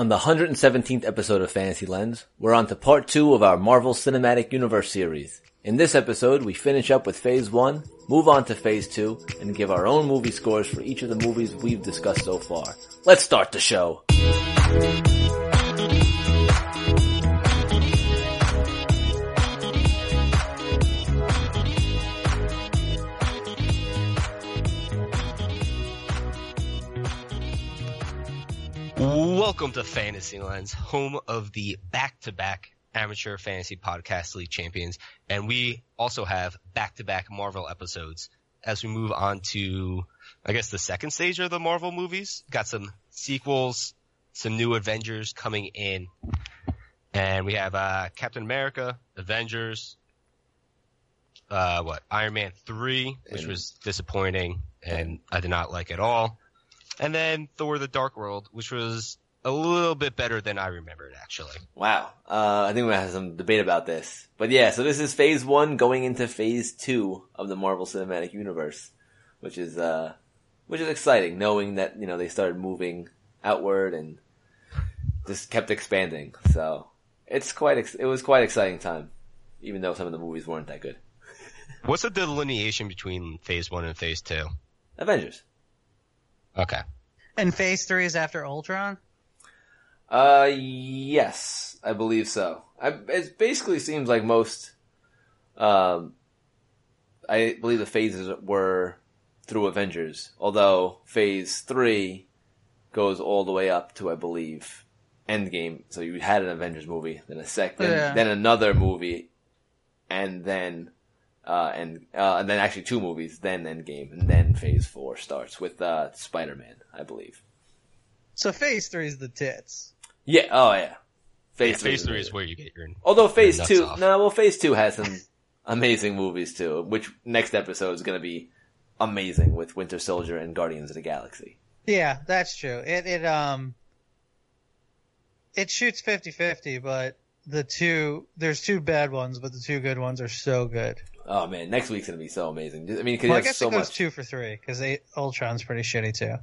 On the 117th episode of Fantasy Lens, we're on to part two of our Marvel Cinematic Universe series. In this episode, we finish up with phase one, move on to phase two, and give our own movie scores for each of the movies we've discussed so far. Let's start the show. Welcome to Fantasy Lens, home of the back-to-back amateur fantasy podcast league champions, and we also have back-to-back Marvel episodes as we move on to, I guess, the second stage of the Marvel movies. Got some sequels, some new Avengers coming in, and we have uh, Captain America, Avengers, uh, what Iron Man three, which was disappointing and I did not like at all. And then Thor: The Dark World, which was a little bit better than I remembered, actually. Wow. Uh, I think we have some debate about this. But yeah, so this is phase one going into phase two of the Marvel Cinematic Universe, which is, uh, which is exciting knowing that, you know, they started moving outward and just kept expanding. So it's quite, ex- it was quite exciting time, even though some of the movies weren't that good. What's the delineation between phase one and phase two? Avengers. Okay. And phase three is after Ultron? Uh, yes, I believe so. I, it basically seems like most, um, I believe the phases were through Avengers, although phase three goes all the way up to, I believe, Endgame. So you had an Avengers movie, then a second, Yeah. then another movie, and then, uh, and, uh, and then actually two movies, then Endgame, and then phase four starts with, uh, Spider-Man, I believe. So phase three is the tits. Yeah, oh yeah. Phase, three phase is three is where you get your. Although phase nuts two, off. no, well, phase two has some amazing movies too. Which next episode is going to be amazing with Winter Soldier and Guardians of the Galaxy. Yeah, that's true. It it um it shoots 50-50, but the two there's two bad ones, but the two good ones are so good. Oh man, next week's going to be so amazing. I mean, because Well, I you have guess so it goes much. two for three because Ultron's pretty shitty too.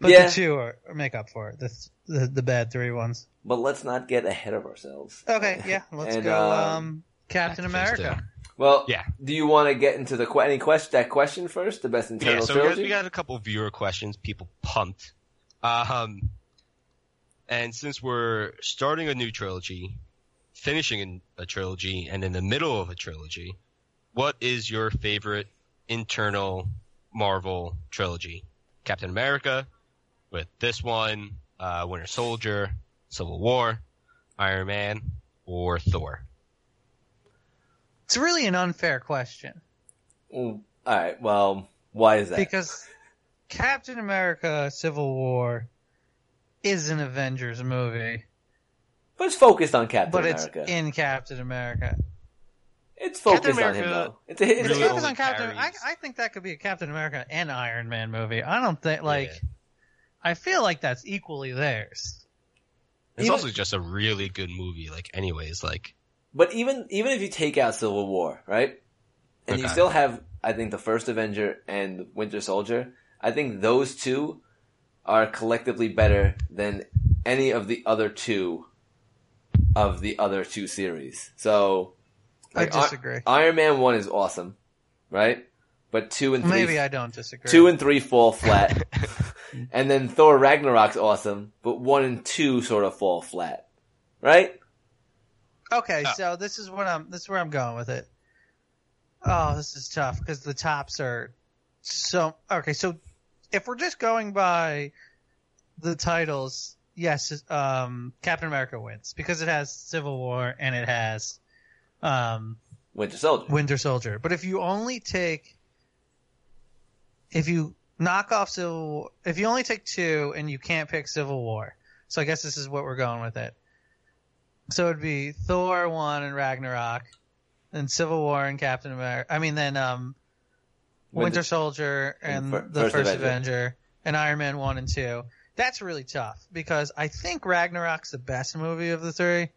But Yeah. the two are, are make up for it. The, the the bad three ones. But let's not get ahead of ourselves. Okay, yeah, let's And, go. um, Um, Captain Back to phase America. Well, Yeah. Do you want to get into the que- any question that question first? The best Yeah, internal so we got, we got a couple viewer questions. People pumped. Um, and since we're starting a new trilogy, finishing a trilogy, and in the middle of a trilogy, what is your favorite internal Marvel trilogy? Captain America, with this one, uh, Winter Soldier, Civil War, Iron Man, or Thor? It's really an unfair question Mm, all right. Well, why is that? because Captain America: Civil War is an Avengers movie, but it's focused on Captain but America. it's in Captain America. it's focused Captain on him though. It's a, it's It's really a, focused on Captain. I, I think that could be a Captain America and Iron Man movie. I don't think like. Yeah. I feel like that's equally theirs. It's Even- also just a really good movie. Like, anyways, like, But even even if you take out Civil War, right, and you still have, I think, the first Avenger and Winter Soldier, I think those two are collectively better than any of the other two of the other two series. So, I like, I- disagree. Iron Man one is awesome, right? But two and three, Maybe I don't disagree. two and three fall flat, and then Thor Ragnarok's awesome, but one and two sort of fall flat, right? Okay, Oh. so this is what I'm. This is where I'm going with it. Oh, this is tough because the tops are so. Okay, so if we're just going by the titles, yes, um, Captain America wins because it has Civil War and it has um, Winter Soldier. Winter Soldier. But if you only take, if you knock off Civil, War, if you only take two and you can't pick Civil War, so I guess this is what we're going with it. So it'd be Thor one and Ragnarok, then Civil War and Captain America. I mean, then um, Winter- Soldier and and, the First First, Avenger. Avenger. and Iron Man one and two. That's really tough because I think Ragnarok's the best movie of the three,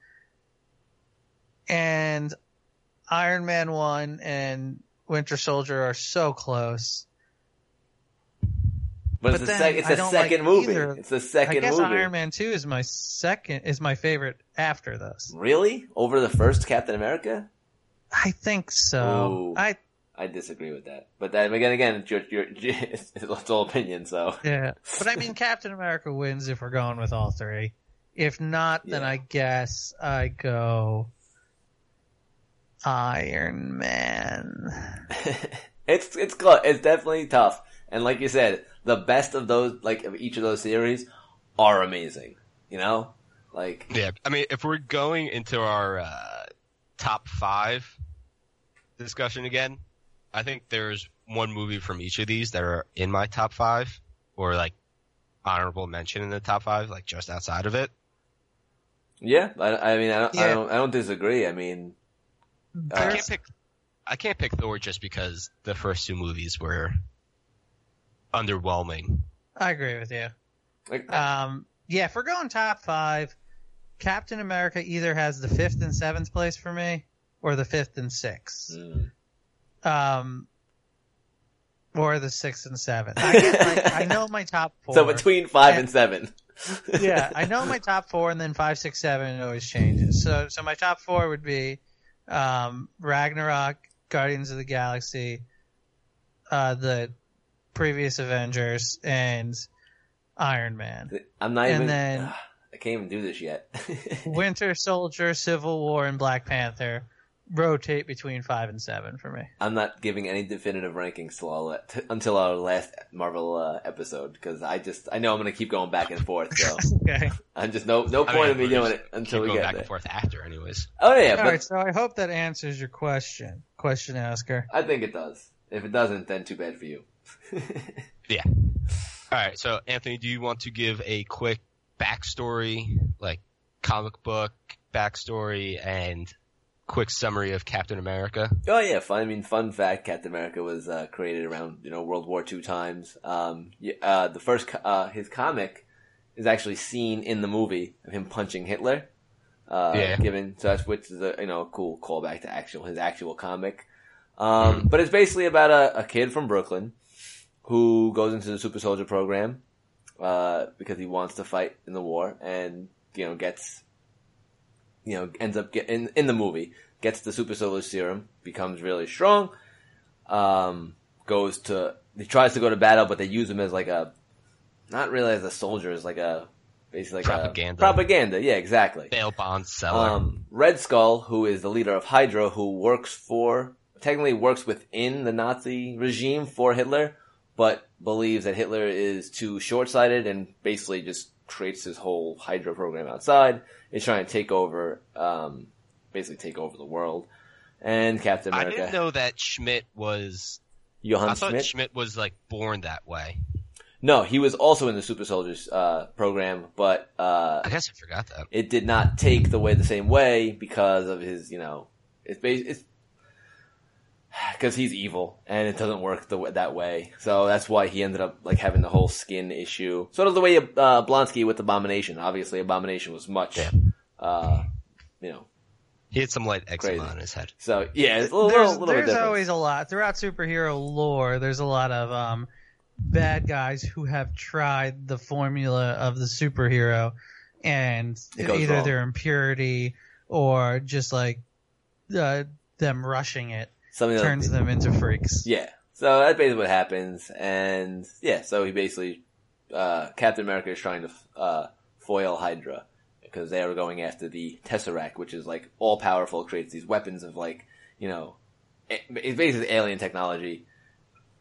and Iron Man one and Winter Soldier are so close. But, But it's the then sec- it's I the don't second like movie. either. It's the I second guess movie. Iron Man Two is my second is my favorite after this. Really? Over the first Captain America? I think so. Ooh. I I disagree with that. But then again, again, it's, your, your, it's, it's all opinion. So yeah, but I mean Captain America wins if we're going with all three. If not, then Yeah. I guess I go Iron Man. it's it's close. It's definitely tough. And like you said, the best of those, like of each of those series, are amazing. You know, like Yeah, I mean, if we're going into our uh, top five discussion again, I think there's one movie from each of these that are in my top five, or like honorable mention in the top five, like just outside of it. yeah. I, I mean, I don't, I don't, I don't disagree. I mean, I Uh, can't pick. I can't pick Thor just because the first two movies were underwhelming. I agree with you. like, Um, yeah, if we're going top five, Captain America either has the fifth and seventh place for me, or the fifth and sixth, mm. um, or the sixth and seventh. I, get my, I know my top four. so between five Yeah. and seven. yeah, I know my top four, and then five, six, seven always changes. So, so my top four would be um, Ragnarok, Guardians of the Galaxy, uh, the previous Avengers, and Iron Man. I'm not And even. then- I can't even do this yet. Winter Soldier, Civil War, and Black Panther rotate between five and seven for me. I'm not giving any definitive rankings till I'll let, t- until our last Marvel uh, episode because I just I know I'm gonna keep going back and forth. So Okay. I'm just no no I point mean, in me doing it until Keep we going get back there. and forth after, anyways. Oh yeah, All but right. So I hope that answers your question, question asker. I think it does. If it doesn't, then too bad for you. All right, so Anthony, do you want to give a quick backstory, like comic book backstory, and quick summary of Captain America? Oh yeah, fun. I mean, fun fact: Captain America was uh, created around you know World War II times. Um, uh, the first uh, his comic is actually seen in the movie of him punching Hitler. Uh, Yeah. Given so that's which is a you know a cool callback to actual his actual comic. Um, but it's basically about a, a kid from Brooklyn who goes into the super soldier program uh, because he wants to fight in the war and you know gets you know ends up get, in in the movie gets the super soldier serum becomes really strong um goes to he tries to go to battle but they use him as like a not really as a soldier as like a basically like Propaganda. a propaganda yeah exactly Bail bond seller. um, Red Skull, who is the leader of Hydra, who works for, technically works within the Nazi regime for Hitler, but believes that Hitler is too short-sighted and basically just creates his whole Hydra program outside. Is trying to take over, um, basically take over the world. And Captain America. I didn't know that Schmidt was. Johann I thought Schmidt. Schmidt was like born that way. no, he was also in the Super Soldiers uh, program, but uh, I guess I forgot that. it did not take the way the same way because of his, you know, it's it's because he's evil and it doesn't work the, that way. So that's why he ended up like having the whole skin issue. Sort of the way uh, Blonsky with Abomination. Obviously, Abomination was much, uh, you know. He had some light eczema Crazy. on his head. So yeah, it's a little, there's little, little there's different. always a lot throughout superhero lore. There's a lot of um, bad guys who have tried the formula of the superhero, and either wrong. their impurity or just like uh, them rushing it Something turns them into freaks. Yeah. So that's basically what happens, and yeah, so he basically, uh, Captain America is trying to, uh, foil Hydra, because they are going after the Tesseract, which is like all powerful, creates these weapons of like, you know, it's basically alien technology,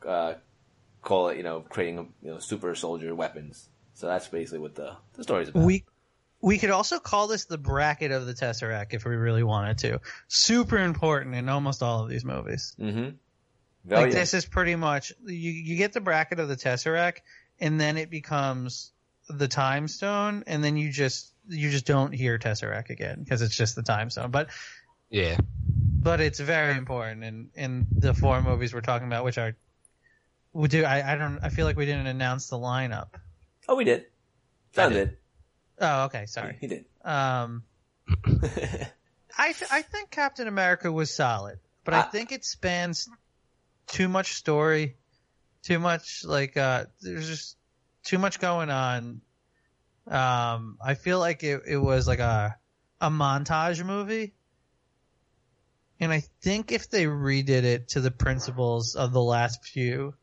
uh, call it, you know, creating, you know, super soldier weapons. So that's basically what the, the story's about. We we could also call this the bracket of the Tesseract if we really wanted to. Super important in almost all of these movies. mm-hmm. like this is pretty much you you get the bracket of the Tesseract and then it becomes the time stone and then you just you just don't hear Tesseract again because it's just the time stone. But Yeah. but it's very important in in the four movies we're talking about, which are we do I, I don't I feel like we didn't announce the lineup. oh, we did. I John did. did. Oh, okay, sorry. He did. Um, I th- I think Captain America was solid, but I I- think it spans too much story, too much like uh there's just too much going on. Um, I feel like it, it was like a a montage movie. And I think if they redid it to the principles of the last few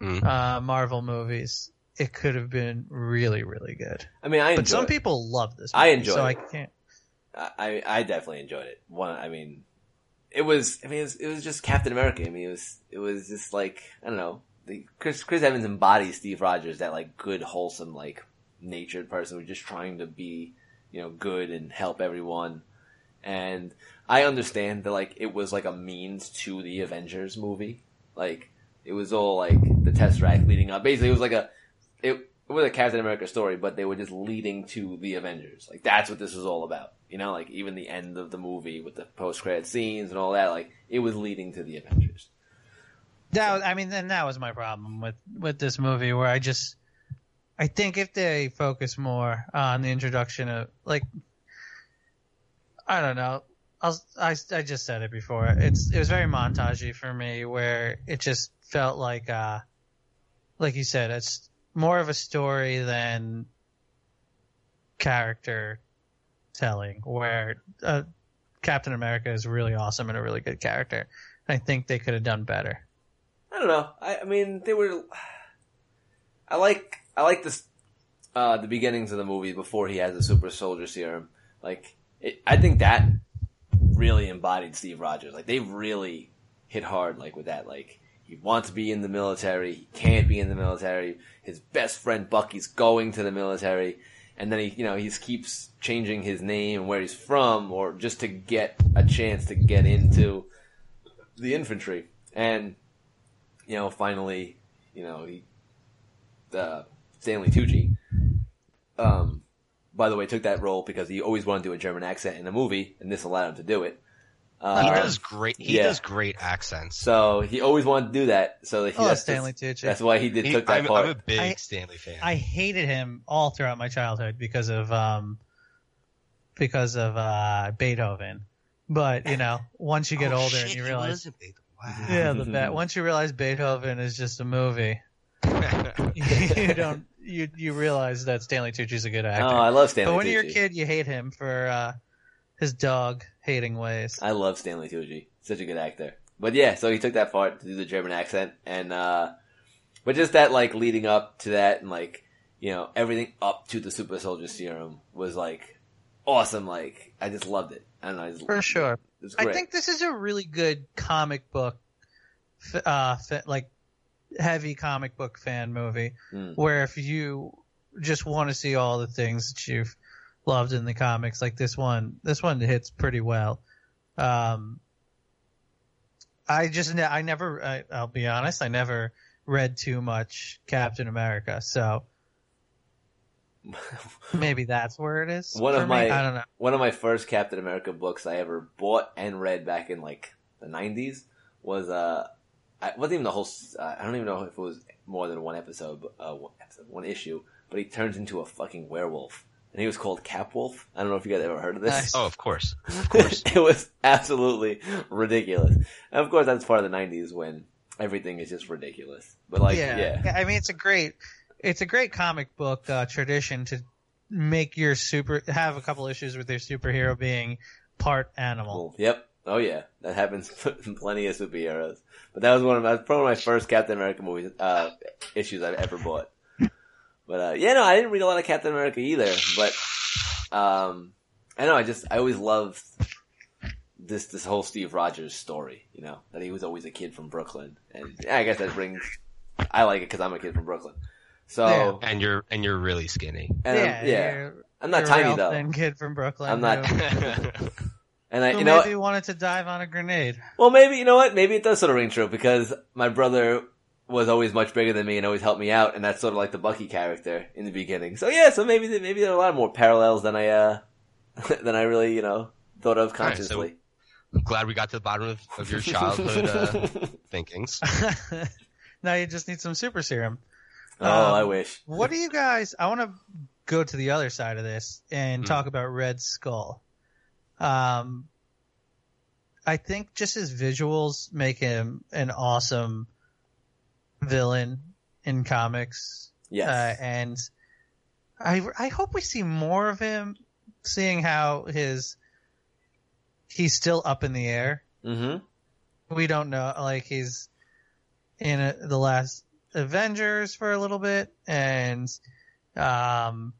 Mm. uh, Marvel movies, it could have been really, really good. I mean, I But some it. people love this. I enjoy. so it. I can't. I, I definitely enjoyed it. One, I mean, it was. I mean, it was, it was just Captain America. I mean, it was. It was just like I don't know. The, Chris Chris Evans embodies Steve Rogers, that like good, wholesome, like natured person who's just trying to be, you know, good and help everyone. And I understand that like it was like a means to the Avengers movie. Like it was all like the test Tesseract leading up. Basically, it was like a it. Was a Captain America story, but they were just leading to the Avengers. Like that's what this was all about. You know, like even the end of the movie with the post credit scenes and all that, like it was leading to the Avengers. That was, I mean, then that was my problem with with this movie, where I just, I think if they focus more on the introduction of like, I don't know, I'll, I I just said it before. It's it was very montagey for me, where it just felt like, uh, like you said, it's more of a story than character telling. Where uh, Captain America is really awesome and a really good character. I think they could have done better. I don't know. I, I mean, they were. I like I like this uh, the beginnings of the movie before he has the super soldier serum. Like, it, I think that really embodied Steve Rogers. Like, they really hit hard. Like with that, like he wants to be in the military, he can't be in the military. His best friend Bucky's going to the military, and then he, you know, he keeps changing his name and where he's from, or just to get a chance to get into the infantry. And you know, finally, you know, he, uh, Stanley Tucci, um, by the way, took that role because he always wanted to do a German accent in a movie, and this allowed him to do it. Uh, He does great. He yeah. does great accents. So he always wanted to do that. So he, Oh, that's, Stanley that's, Tucci. that's why he did He- took that I'm, part. I'm a big I- Stanley fan. I hated him all throughout my childhood because of um because of uh Beethoven. But you know, once you get Oh, older shit, and you realize, was in Beethoven. Wow. yeah, the bet. Once you realize Beethoven is just a movie, you don't you you realize that Stanley Tucci's a good actor. oh. I love Stanley but when Tucci. you're a kid, you hate him for uh his dog hating ways. I love Stanley Tucci. Such a good actor. But yeah, so he took that part to do the German accent, and uh, but just that like leading up to that, and like you know everything up to the Super Soldier Serum was like awesome. Like I just loved it. I don't know. I just, For sure. it was great. I think this is a really good comic book, uh, like heavy comic book fan movie. Mm. Where if you just want to see all the things that you've loved in the comics, like this one, this one hits pretty well. Um, I just, ne- I never, I, I'll be honest, I never read too much Captain America, so maybe that's where it is. One of me. my- I don't know. one of my first Captain America books I ever bought and read back in like the '90s was uh, I it wasn't even the whole. Uh, I don't even know if it was more than one episode, uh, one, episode, one issue. But he turns into a fucking werewolf, and he was called Capwolf. I don't know if you guys ever heard of this. Nice. oh, of course, of course. it was absolutely ridiculous. And of course, that's part of the '90s when everything is just ridiculous. But like, yeah, yeah. I mean, it's a great, it's a great comic book uh, tradition to make your super have a couple issues with your superhero being part animal. Cool. Yep. Oh yeah, that happens in plenty of superheroes. But that was one of my probably my first Captain America movies uh, issues I've ever bought. But uh, yeah, no, I didn't read a lot of Captain America either. But um, I know I just I always loved this this whole Steve Rogers story. You know that he was always a kid from Brooklyn, and yeah, I guess that brings I like it because I'm a kid from Brooklyn. So Yeah. and you're and you're really skinny. and yeah, I'm, yeah, you're- I'm not you're tiny real though, thin kid from Brooklyn. I'm not- and I who you know what? maybe wanted to dive on a grenade. Well, maybe you know what? Maybe it does sort of ring true because my brother was always much bigger than me and always helped me out, and that's sort of like the Bucky character in the beginning. So yeah, so maybe maybe there are a lot more parallels than I uh than I really you know thought of right, so- consciously. I'm glad we got to the bottom of, of your childhood uh, thinkings. now you just need some super serum. oh, Um, I wish. What do you guys? I want to go to the other side of this and Hmm. talk about Red Skull. Um, I think just his visuals make him an awesome villain in comics. Yes. Uh, and I I hope we see more of him, seeing how his he's still up in the air. mm-hmm. We don't know, like he's in a, the last Avengers for a little bit, and um,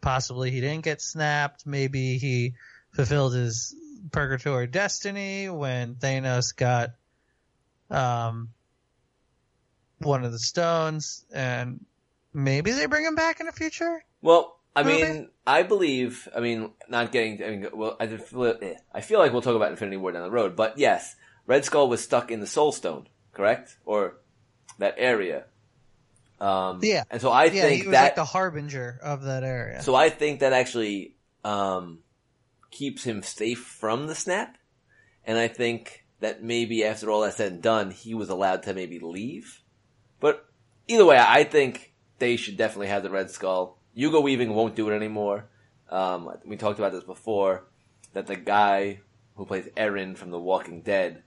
possibly he didn't get snapped. Maybe he fulfilled his purgatory destiny when Thanos got um one of the stones, and maybe they bring him back in the future. Well, I Movie? mean, I believe. I mean, not getting. I mean, well, I feel, I feel like we'll talk about Infinity War down the road. But yes, Red Skull was stuck in the Soul Stone, correct, or that area. Um, Yeah. and so I yeah, think he was that. like the harbinger of that area. so I think that actually um, keeps him safe from the snap, and I think that maybe after all that's said and done, he was allowed to maybe leave. But either way, I think they should definitely have the Red Skull. Hugo Weaving won't do it anymore. Um, we talked about this before that the guy who plays Aaron from The Walking Dead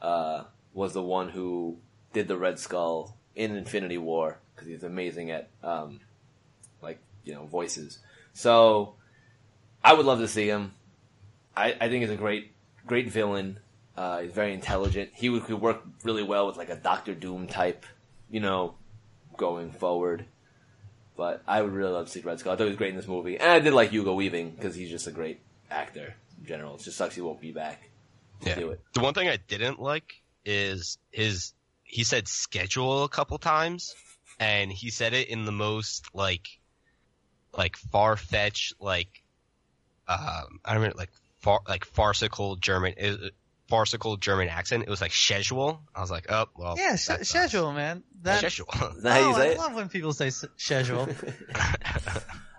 uh, was the one who did the Red Skull in Infinity War because he's amazing at um, like you know voices. So I would love to see him. I, I think he's a great great villain. Uh, he's very intelligent. He would, could work really well with like a Doctor Doom type, you know, going forward. But I would really love to see Red Skull. I thought he was great in this movie, and I did like Hugo Weaving because he's just a great actor in general. It just sucks he won't be back to Yeah. do it. The one thing I didn't like is his he said schedule a couple times and he said it in the most like like far fetched like um I don't know like far like farcical German uh, farcical German accent. It was like schedule. I was like, oh well. yeah, that sh- schedule, man. That, Schedule. That how oh, you say I it? love when people say s- schedule.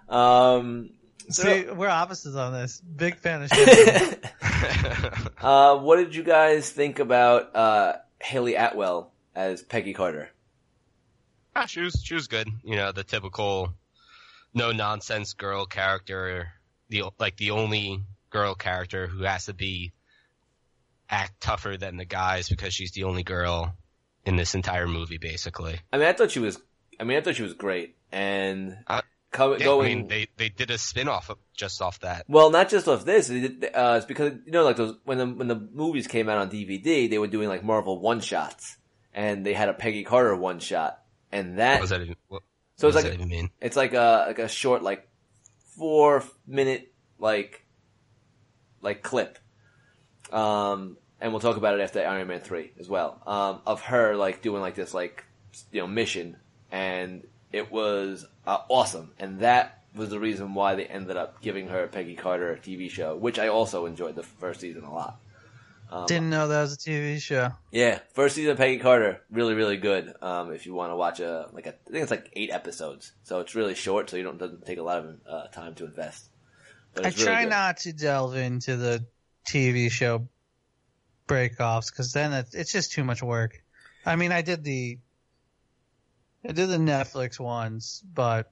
Um, See, we're opposites on this. Big fan of schedule. uh, what did you guys think about uh, Hayley Atwell as Peggy Carter? Ah, she was she was good. You know, the typical no nonsense girl character, the like the only girl character who has to be act tougher than the guys because she's the only girl in this entire movie, basically. I mean, I thought she was. I mean, I thought she was great, and Uh, co- Yeah, going. I mean, they they did a spin off just off that. well, not just off this. Uh, it's because you know, like those when the when the movies came out on DVD, they were doing like Marvel one shots, and they had a Peggy Carter one shot, and that What was that even? What, so what it's does like that even mean? It's like a like a short like four minute like like clip. Um and we'll talk about it after Iron Man 3 as well. Um of her like doing like this like you know mission and it was uh, awesome and that was the reason why they ended up giving her Peggy Carter TV show, which I also enjoyed the first season a lot. Um, Didn't know that was a TV show. yeah, first season of Peggy Carter, really, really good. Um, if you want to watch a like a, I think it's like eight episodes, so it's really short, so you don't doesn't take a lot of uh, time to invest. I really try good. not to delve into the TV show breakoffs because then it, it's just too much work. I mean, I did the, I did the Netflix ones, but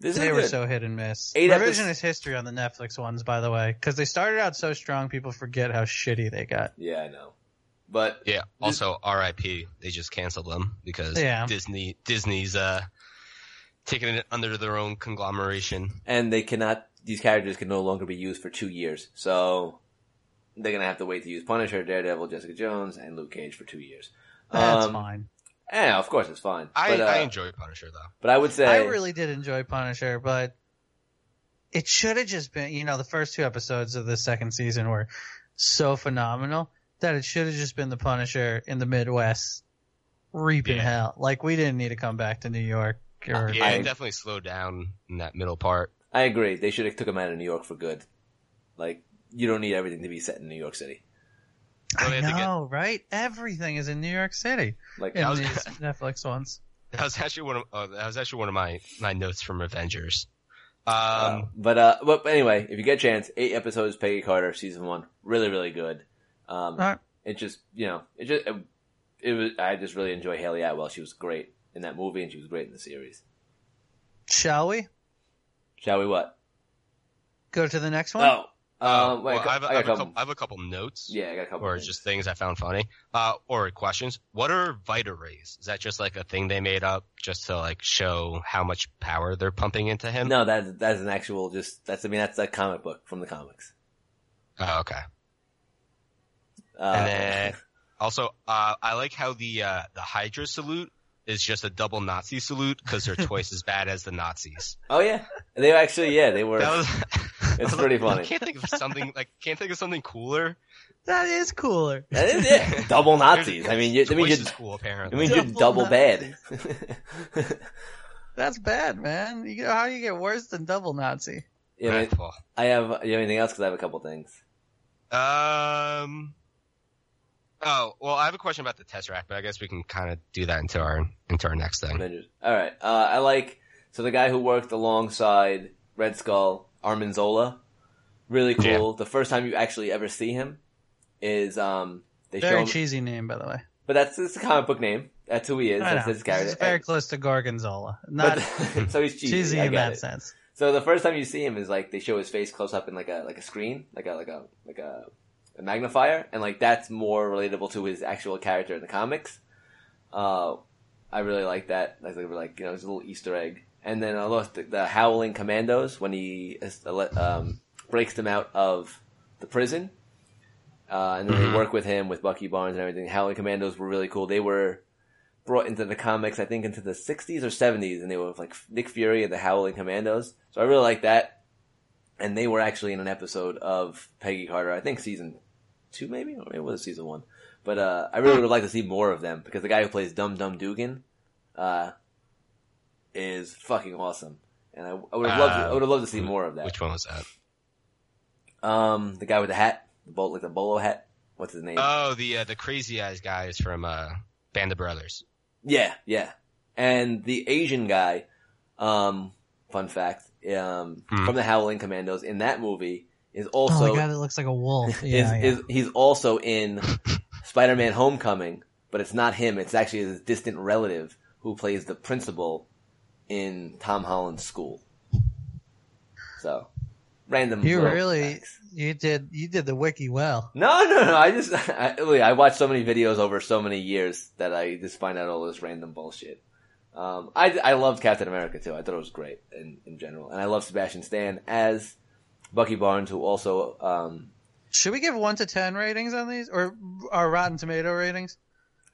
This they were good. so hit and miss. Eight Revisionist episodes- history on the Netflix ones, by the way, because they started out so strong, people forget how shitty they got. yeah, I know, but Yeah. Also, R.I.P. They just canceled them because Yeah. Disney Disney's uh taking it under their own conglomeration. and they cannot; these characters can no longer be used for two years, so they're gonna have to wait to use Punisher, Daredevil, Jessica Jones, and Luke Cage for two years. That's Um, fine. Yeah, of course it's fine. I but, uh, I enjoy Punisher though. but I would say I really did enjoy Punisher, but it should have just been, you know, the first two episodes of the second season were so phenomenal that it should have just been the Punisher in the Midwest reaping Yeah. hell. Like we didn't need to come back to New York or Yeah, I- it definitely slowed down in that middle part. I agree. They should have took him out of New York for good. Like you don't need everything to be set in New York City. I had to get- know, right? Everything is in New York City Like in was- these Netflix ones. That was actually one of uh, that was actually one of my my notes from Avengers. Um, Uh, but uh, but anyway, if you get a chance, eight episodes, Peggy Carter, season one, really, really good. Um, All right. it just, you know, it just, it, it was. I just really enjoy Hayley Atwell. She was great in that movie, and she was great in the series. Shall we Shall we? What? go to the next one? Oh, Um, wait, well, I, have, I I, have a a couple. couple, I have a couple notes. Yeah, I got a couple. Or things. just things I found funny. Uh, or questions. What are Vita rays? Is that just like a thing they made up just to like show how much power they're pumping into him? no, that that's an actual just that's I mean that's a comic book from the comics. Oh, okay. Uh, And then also, uh, I like how the uh, the Hydra salute is just a double Nazi salute because they're twice as bad as the Nazis. oh yeah, they were actually yeah they were. Was. It's pretty funny. I can't think of something like can't think of something cooler. That is cooler. That is it. Double Nazis. I mean, you, that means you're, as cool I apparently. mean, you're Double double bad. That's bad, man. You, know, how do you get worse than double Nazi? yeah, I, mean, I have. You have anything else? Because I have a couple things. Um. Oh well, I have a question about the Tesseract, but I guess we can kind of do that into our into our next thing. All right. Uh, I like so the guy who worked alongside Red Skull, Arnim Zola, really cool. The first time you actually ever see him is um they show Very him, cheesy name, by the way. but that's it's a comic book name. That's who he is. I That's know. his character. It's very close to Gorgonzola. Not But- so he's cheesy. cheesy in that it. sense. So the first time you see him is like they show his face close up in like a like a screen, like a like a like a, a magnifier, and like that's more relatable to his actual character in the comics. Uh, I really like that. Like, like you know, it's a little Easter egg. And then I love the, the Howling Commandos when he um, breaks them out of the prison, uh, and then they work with him with Bucky Barnes and everything. Howling Commandos were really cool. They were brought into the comics, I think, into the 60s or 70s, and they were with, like Nick Fury and the Howling Commandos. So I really like that. And they were actually in an episode of Peggy Carter, I think season two, maybe, or maybe it was season one. But uh, I really would have liked to see more of them because the guy who plays Dum Dum Dugan uh, is fucking awesome, and I, I would have loved. To, I would have loved to see more of that. Which one was that? Um, the guy with the hat, the bol- like the bolo hat. What's his name? Oh, the uh, the crazy eyes guys from uh, Band of Brothers. Yeah, yeah. And the Asian guy, um, fun fact, um, Hmm. from the Howling Commandos in that movie is oh, also the guy that looks like a wolf. is, Yeah, yeah. is he's also in Spider-Man: Homecoming, but it's not him. It's actually his distant relative who plays the principal in Tom Holland's school. So, random. you really facts. you did you did the wiki well. No, no, no. I just I, I watched so many videos over so many years that I just find out all this random bullshit. Um, I I loved Captain America too. I thought it was great in in general, and I love Sebastian Stan as Bucky Barnes, who also um Should we give one to ten ratings on these, or our Rotten Tomato ratings?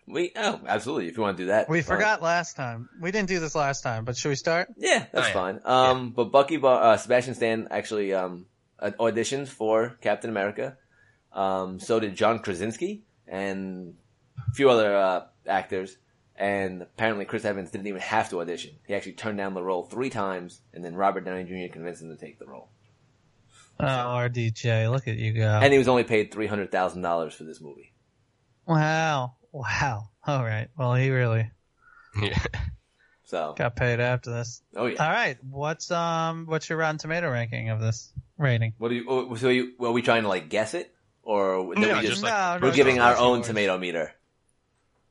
we oh absolutely if you want to do that We fine. forgot last time. We didn't do this last time, but should we start? Yeah, that's Oh, yeah. fine. Um, but Bucky, Bar- uh, Sebastian Stan actually um auditioned for Captain America. Um, so did John Krasinski and a few other uh, actors. And apparently, Chris Evans didn't even have to audition. He actually turned down the role three times, and then Robert Downey Jr. convinced him to take the role. Oh, RDJ, look at you go! And he was only paid three hundred thousand dollars for this movie. wow, wow. All right. Well, he really Yeah. So, got paid after this. oh yeah. All right. What's um what's your Rotten Tomato ranking of this rating? What do you? oh, So, you, are we trying to like guess it, or did No, we just, just like- no, we're no, giving our own yours. tomato meter?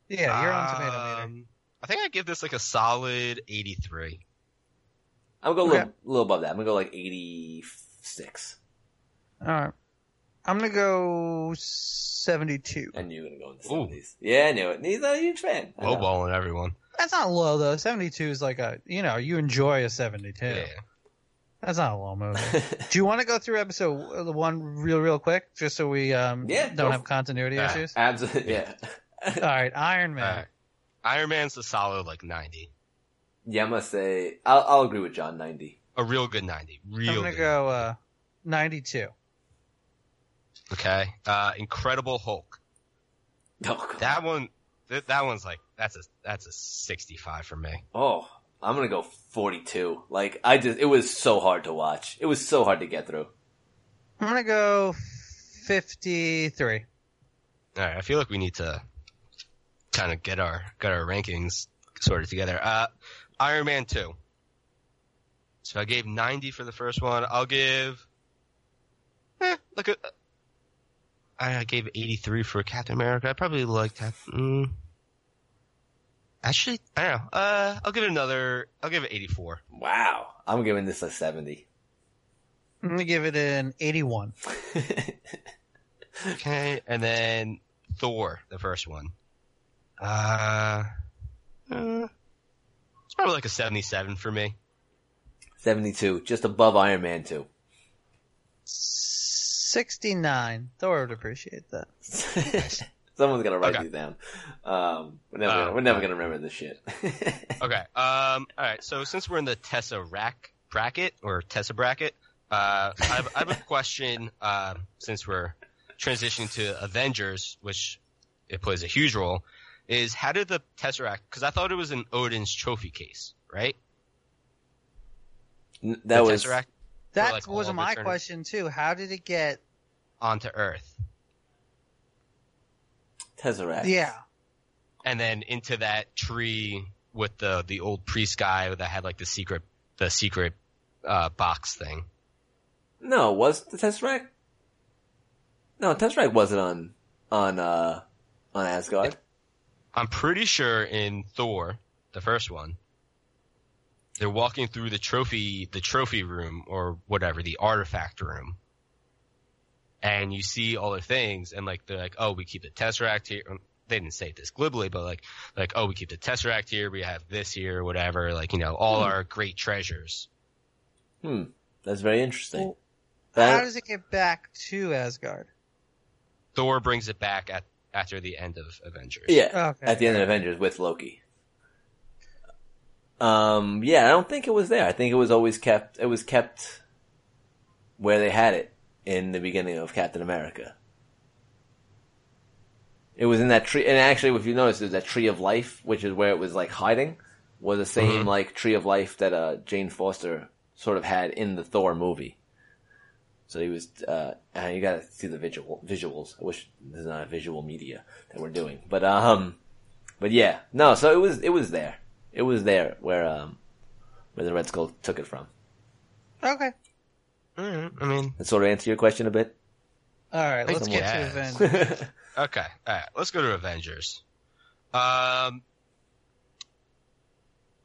Yeah, your own tomato meter. Um, I think I give this like a solid 83. I'm gonna go a little, Okay. little above that. I'm gonna go like eighty-six. All right. I'm gonna go seventy-two. And you're gonna go in the seventies. Yeah, I knew it. He's a huge fan. I know. Lowballing everyone. That's not low though. Seventy-two is like a you know you enjoy a seventy-two. Yeah. That's not a low movie. Do you want to go through episode one real real quick, just so we um Yeah, don't have continuity issues? Absolutely. Yeah. All right, Iron Man. Alright. Iron Man's a solid like 90. yeah, I must say, I'll, I'll agree with John. Ninety. A real good 90. Real I'm gonna go uh, ninety-two. Okay. Uh, Incredible Hulk. Oh, That one, th- that one's like, that's a, that's a 65 for me. oh, I'm gonna go forty-two. Like I just, it was so hard to watch. It was so hard to get through. I'm gonna go fifty-three. Alright. I feel like we need to kind of get our, get our rankings sorted together. Uh, Iron Man 2. So I gave 90 for the first one. I'll give, eh, look at, I gave 83 for Captain America. I probably like that. Mm, actually, I don't know. Uh, I'll give it another, I'll give it 84. Wow. I'm giving this a seventy. I'm gonna give it an eighty-one. Okay, and then Thor, the first one. Uh, uh, it's probably like a 77 for me. 72, just above Iron Man 2. 69. Thor would appreciate that. Someone's gonna write Okay. these down. Um, we're never, gonna, Oh, we're never okay. gonna remember this shit. Okay, um, alright, so since we're in the Tesseract bracket, or Tessa bracket, uh, I have, I have a question, um, since we're transitioning to Avengers, which it plays a huge role, is how did the Tesseract, because I thought it was in Odin's trophy case, right? N- The that was Tesseract That like, was my eternity. question too. How did it get? onto Earth, Tesseract. Yeah. and then into that tree with the, the old priest guy that had like the secret, the secret, uh, box thing. No, was the Tesseract? No, Tesseract wasn't on on uh on Asgard. I'm pretty sure in Thor, the first one, they're walking through the trophy, the trophy room or whatever, the artifact room. And you see all the things and like, they're like, oh, we keep the Tesseract here. They didn't say this glibly, but like, like, oh, we keep the Tesseract here. We have this here, whatever. Like, you know, all Hmm. our great treasures. Hmm, that's very interesting. Well, That- How does it get back to Asgard? Thor brings it back at, after the end of Avengers. yeah, Okay. at the end of Avengers with Loki. Um, yeah, I don't think it was there. I think it was always kept. It was kept where they had it in the beginning of Captain America. It was in that tree, and actually, if you notice, there's that tree of life, which is where it was like hiding, was the same Mhm. like tree of life that uh, Jane Foster sort of had in the Thor movie. So he was, uh, you gotta see the visual visuals. I wish this is not a visual media that we're doing, but um, but yeah, no. So it was, it was there. It was there where um, where the Red Skull took it from. Okay. Alright, I mean, That sort of answer your question a bit. All right. Let's so. get to Avengers. Okay, alright, let's go to Avengers. Um,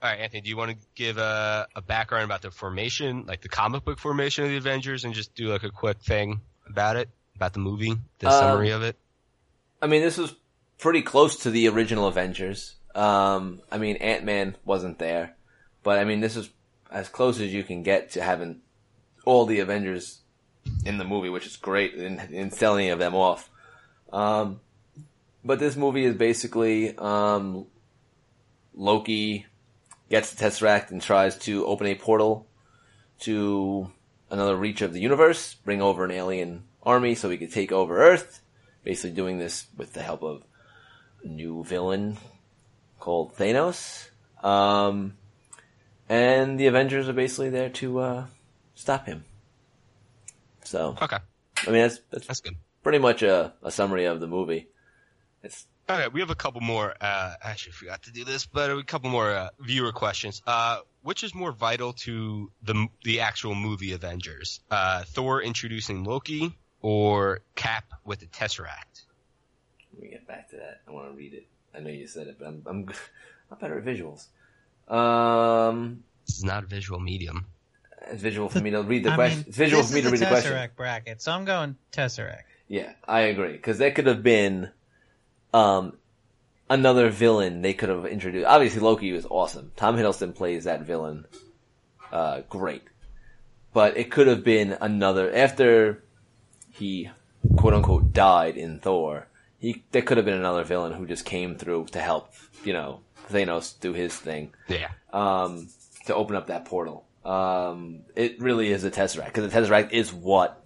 alright, Anthony, do you want to give a, a background about the formation, like the comic book formation of the Avengers, and just do like a quick thing about it, about the movie, the Um, summary of it? I mean, this was pretty close to the original Avengers. Um, I mean, Ant Man wasn't there, but I mean, this is as close as you can get to having all the Avengers in the movie, which is great in, in selling of them off. Um, but this movie is basically um, Loki gets the Tesseract and tries to open a portal to another reach of the universe, bring over an alien army so he could take over Earth basically doing this with the help of a new villain called Thanos. Um, and the Avengers are basically there to uh, stop him. So, Okay, I mean, that's, that's that's good. pretty much a, a summary of the movie. It's Okay, we have a couple more. Uh, I actually forgot to do this, but a couple more uh, viewer questions. Uh, which is more vital to the the actual movie Avengers? Uh, Thor introducing Loki or Cap with the Tesseract? let me get back to that. I want to read it. I know you said it, but I'm I'm, I'm better at visuals. Um, This is not a visual medium. it's visual for me to read the I question. mean, it's visual for me to read the the question. Tesseract bracket, so I'm going Tesseract. Yeah, I agree. Because that could have been um, another villain they could have introduced. Obviously, Loki was awesome. Tom Hiddleston plays that villain uh, great. But it could have been another after he quote unquote died in Thor. He there could have been another villain who just came through to help, you know, Thanos do his thing Yeah. um, to open up that portal. Um, it really is a Tesseract because the Tesseract is what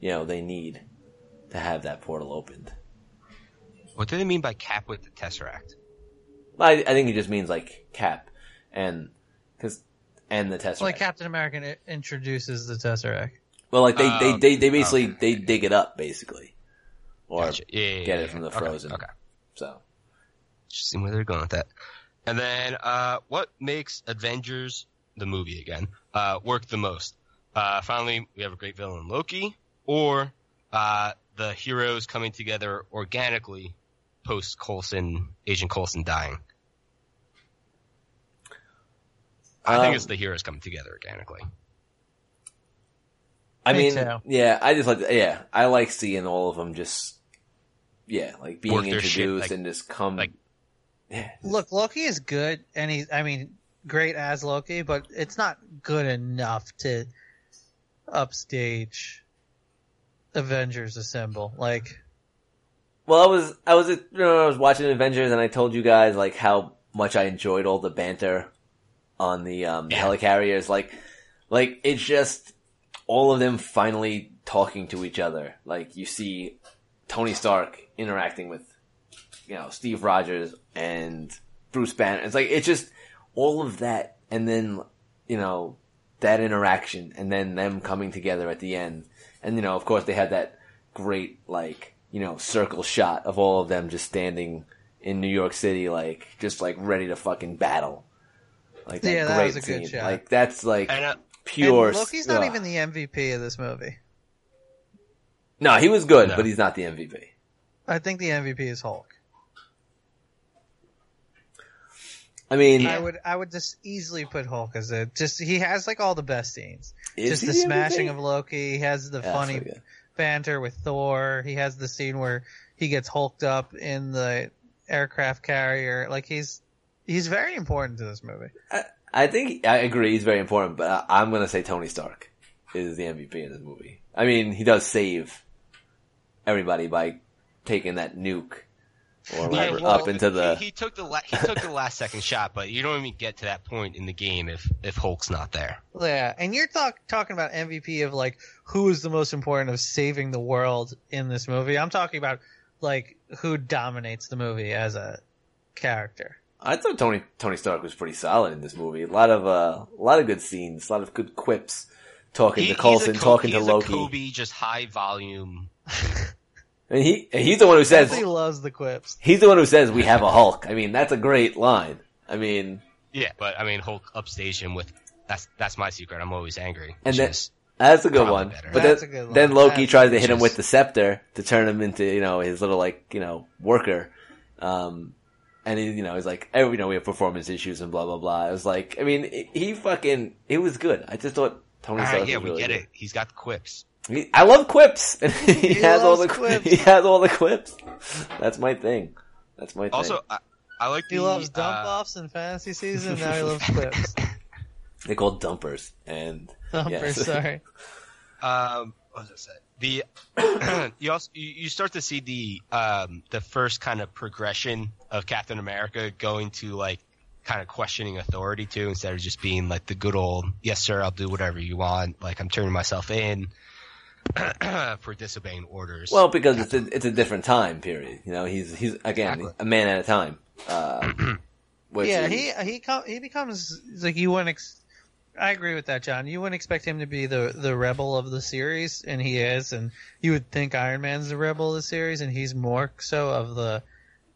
you know they need to have that portal opened. What do they mean by Cap with the Tesseract? I, I think it just means like Cap and because and the Tesseract. Like Captain America introduces the Tesseract. well, like they, they, Oh, they, they basically okay. they dig it up basically, or Gotcha. Yeah, yeah, get yeah, it from the frozen. Okay. so. Just seeing where they're going with that. And then, uh, what makes Avengers, the movie again, uh, work the most? Uh, finally, we have a great villain, Loki, or, uh, the heroes coming together organically post Coulson, Agent Coulson dying. I Um, think it's the heroes coming together organically. I Me mean, too. yeah, I just like, yeah, I like seeing all of them just, yeah, like being Work their shit, introduced like- and just come, like- yeah, Look, Loki is good, and he's, I mean, great as Loki, but it's not good enough to upstage Avengers Assemble. Like, Well, I was I was you know I was watching Avengers and I told you guys like how much I enjoyed all the banter on the um the Yeah. helicarriers like like it's just all of them finally talking to each other. Like you see Tony Stark interacting with you know Steve Rogers and Bruce Banner. It's like it's just all of that and then you know that interaction and then them coming together at the end. And you know, of course they had that great like, you know, circle shot of all of them just standing in New York City like just like ready to fucking battle. Like that Yeah, that great was a good scene. shot. Like that's like And, uh, pure and Loki's not even the MVP of this movie. No, he was good, No. but he's not the MVP. I think the MVP is Hulk. I mean, I would I would just easily put Hulk as a just he has like all the best scenes. just he the MVP? smashing of Loki. He has the Yeah, funny so banter with Thor. He has the scene where he gets hulked up in the aircraft carrier. Like he's he's very important to this movie. I think I agree. He's very important, but I, I'm going to say Tony Stark is the MVP in this movie. I mean, he does save everybody by taking that nuke or whatever well, up into the. he, he took the la- he took the last second shot, but you don't even get to that point in the game if if Hulk's not there. Yeah, and you're talk, talking about MVP of like who is the most important of saving the world in this movie. I'm talking about like who dominates the movie as a character. I thought Tony Tony Stark was pretty solid in this movie. A lot of uh, a lot of good scenes, a lot of good quips. Talking He- to he's a Coulson, Co- talking to Loki. A Kobe, just high volume. And he he's the one who says He loves the quips. he's the one who says we have a Hulk. I mean, that's a great line. I mean, Yeah, but I mean Hulk upstage him with that's that's my secret. I'm always angry. And then- That's a good one. better. But That's then, a good then Loki That's tries to hit him with the scepter to turn him into, you know, his little like, you know, worker. Um, and he, you know, he's like, oh, you know, we have performance issues and blah blah blah. It was like, I mean, he- he fucking, it was good. I just thought Tony all Stark right, yeah, was we really get good. it. He's got the quips. He- I love quips. He, He has all the quips. He has all the quips. That's my thing. That's my thing. Also, I, I like He the, loves dump uh, offs in fantasy season. Now he loves quips. they're called dumpers. And Dumpers, Yes. sorry. Um, what was I say? The you also you you start to see the um the first kind of progression of Captain America going to like kind of questioning authority too instead of just being like the good old yes sir I'll do whatever you want like I'm turning myself in for disobeying orders. Well, because it's a, it's a different time period. You know, he's he's again Exactly. a man at a time. Uh, which yeah, is- he he com- he becomes like you wouldn't. Ex- I agree with that, John. You wouldn't expect him to be the the rebel of the series, and he is. And you would think Iron Man's the rebel of the series, and he's more so of the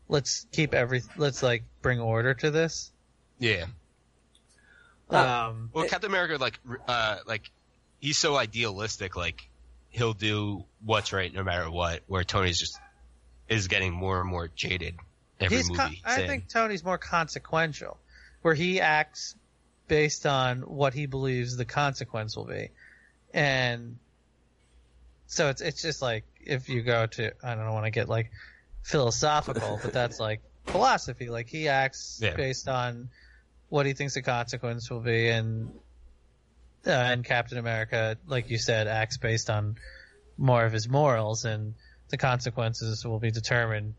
let's keep every let's like bring order to this. yeah. Um, Well, Captain America like uh like he's so idealistic like he'll do what's right no matter what. Where Tony's just is getting more and more jaded every he's movie. con- I saying- think Tony's more consequential, where he acts based on what he believes the consequence will be, and so it's it's just like if you go to I don't want to get like philosophical, but that's like philosophy. Like he acts Yeah. based on what he thinks the consequence will be, and uh, and Captain America, like you said, acts based on more of his morals, and the consequences will be determined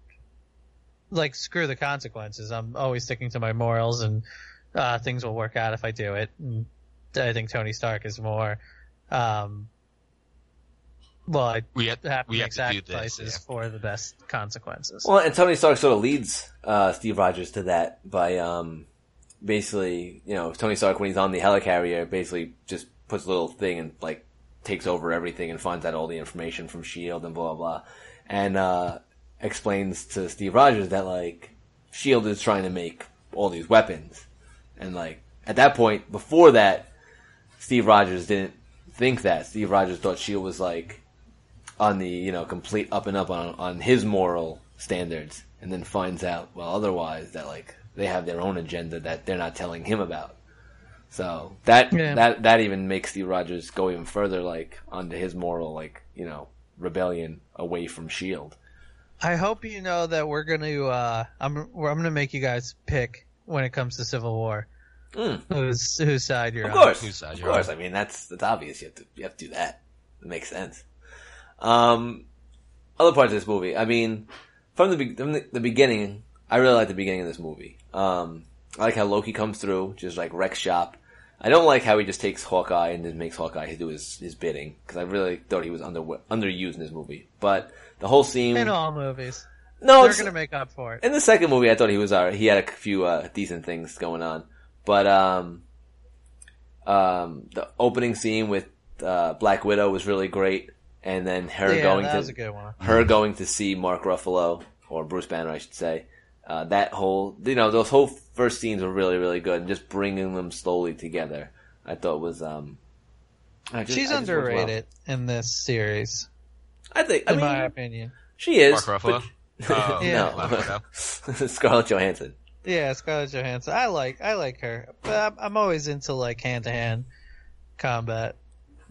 like screw the consequences. I'm always sticking to my morals, and uh, things will work out if I do it. And I think Tony Stark is more. Um, well, I we have, have to we make have to do this. sacrifices yeah. for the best consequences. Well, and Tony Stark sort of leads uh, Steve Rogers to that by um, basically, you know, Tony Stark when he's on the helicarrier basically just puts a little thing and like takes over everything and finds out all the information from Shield and blah blah blah, and uh, explains to Steve Rogers that like Shield is trying to make all these weapons, and like at that point, before that, Steve Rogers didn't think that. Steve Rogers thought Shield was like on the you know complete up and up on on his moral standards, and then finds out well otherwise that like they have their own agenda that they're not telling him about. So that Yeah. that that even makes Steve Rogers go even further, like onto his moral, like you know, rebellion away from Shield. I hope you know that we're gonna. Uh, I'm. we're- I'm gonna make you guys pick when it comes to Civil War. Mm. Whose whose side you're Of on? course, Whose side of you're course. on. I mean, that's that's obvious. You have to you have to do that. It makes sense. Um, other parts of this movie. I mean, from the, from the the beginning, I really like the beginning of this movie. Um, I like how Loki comes through, just like wreck shop. I don't like how he just takes Hawkeye and just makes Hawkeye do his, his bidding because I really thought he was under underused in this movie. But the whole scene, In all movies, no, they're gonna make up for it. in the second movie, I thought he was alright. He had a few uh, decent things going on, but um, um, the opening scene with uh, Black Widow was really great, and then her yeah, going that to was a good one. her going to see Mark Ruffalo or Bruce Banner, I should say. Uh, that whole, you know, those whole first scenes were really, really good, and just bringing them slowly together, I thought was um. I just- She's I just well. underrated in this series, I think. I in mean, my opinion. she is. Mark Ruffalo? Oh, Yeah. No, Scarlett Johansson. Yeah, Scarlett Johansson. I like I like her, but I'm, I'm always into like hand to hand combat,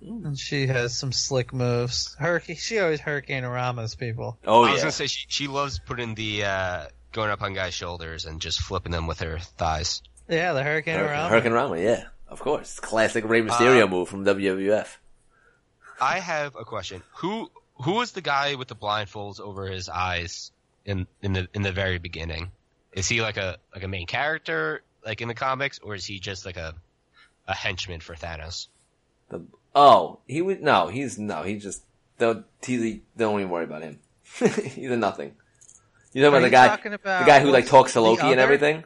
and she has some slick moves. Her she always Hurricanrana's people. Oh I was gonna say she she loves putting the uh, going up on guys' shoulders and just flipping them with her thighs. Yeah, the Hurricane Hur- Rama. Hurricanrana, yeah, of course. Classic Rey Mysterio Uh, move from WWF. I have a question. Who who was the guy with the blindfolds over his eyes in in the in the very beginning? Is he like a like a main character like in the comics, or is he just like a a henchman for Thanos? The, oh, he was no, he's no, he just don't he, don't even worry about him. he's a nothing. You talking Are about the guy, about the guy who like talks to Loki and everything?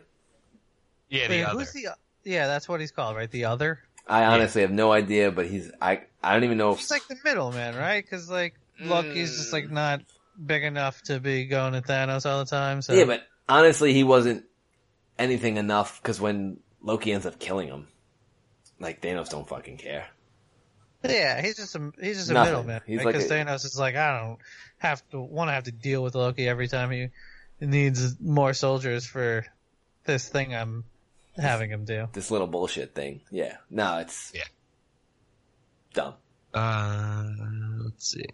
Yeah, the Wait, other. who's the? Yeah, that's what he's called, right? The other. I honestly have no idea, but he's I I don't even know. If, He's like the middleman, right? Because like Loki's just like mm. not big enough to be going to Thanos all the time. So yeah, but honestly, he wasn't anything enough because when Loki ends up killing him, like Thanos don't fucking care. Yeah, he's just a he's just a Nothing. middleman. He's because like a- Thanos is like, I don't have to want to have to deal with Loki every time he needs more soldiers for this thing I'm having him do. This little bullshit thing. Yeah, no, it's Yeah. dumb. Uh, let's see.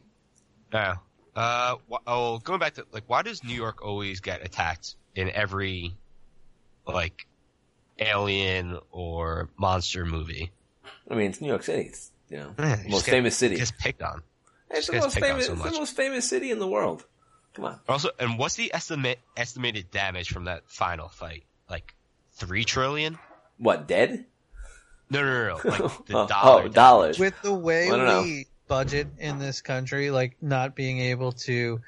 Oh, uh, wh- oh, going back to like, why does New York always get attacked in every like alien or monster movie? I mean, it's New York City. It's you know Yeah, most just get- famous city. Just picked on. It's the most famous. so it's the most famous city in the world. Come on. Also, and what's the estimate estimated damage from that final fight? Like three trillion? What dead? No, no, no, no. Like the oh, dollar. oh, dollars. With the way I don't know. we budget in this country, like not being able to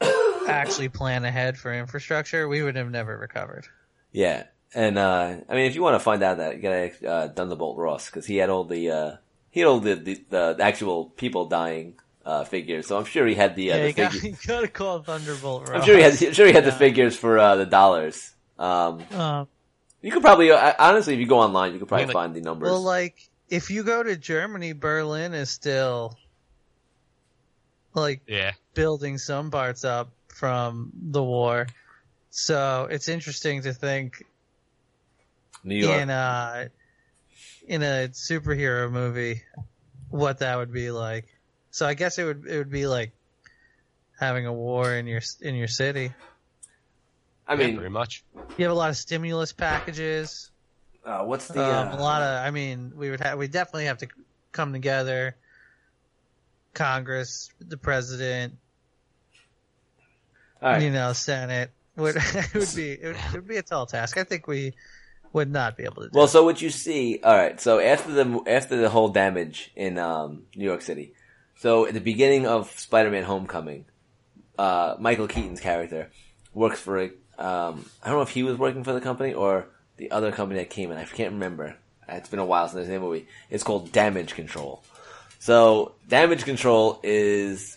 actually plan ahead for infrastructure, we would have never recovered. Yeah, and uh, I mean, if you want to find out that, you gotta ask, uh, Thunderbolt Ross because he had all the uh, he had all the, the the actual people dying uh, figures. So I'm sure he had the, uh, yeah, the you, got, figures. you gotta call Thunderbolt. I'm sure he had. I'm sure he had the figures for uh, the dollars. Um, Um, you could probably uh, honestly, if you go online, you could probably I mean, find the numbers. Well, like if you go to Germany, Berlin is still like Yeah. building some parts up from the war. So it's interesting to think New York. in a in a superhero movie what that would be like. So I guess it would it would be like having a war in your in your city. I yeah, mean, pretty much. You have a lot of stimulus packages. uh, what's the um, uh, a lot of. I mean, we would have. We definitely have to come together. Congress, the president, all right. you know, Senate. Would it would be it would, it would be a tall task. I think we would not be able to do. Well, it. so what you see, all right. So after the after the whole damage in um, New York City, so at the beginning of Spider-Man: Homecoming, uh, Michael Keaton's character works for a. Um, I don't know if he was working for the company or the other company that came in. I can't remember. It's been a while since I've seen the movie. It's called Damage Control. So Damage Control is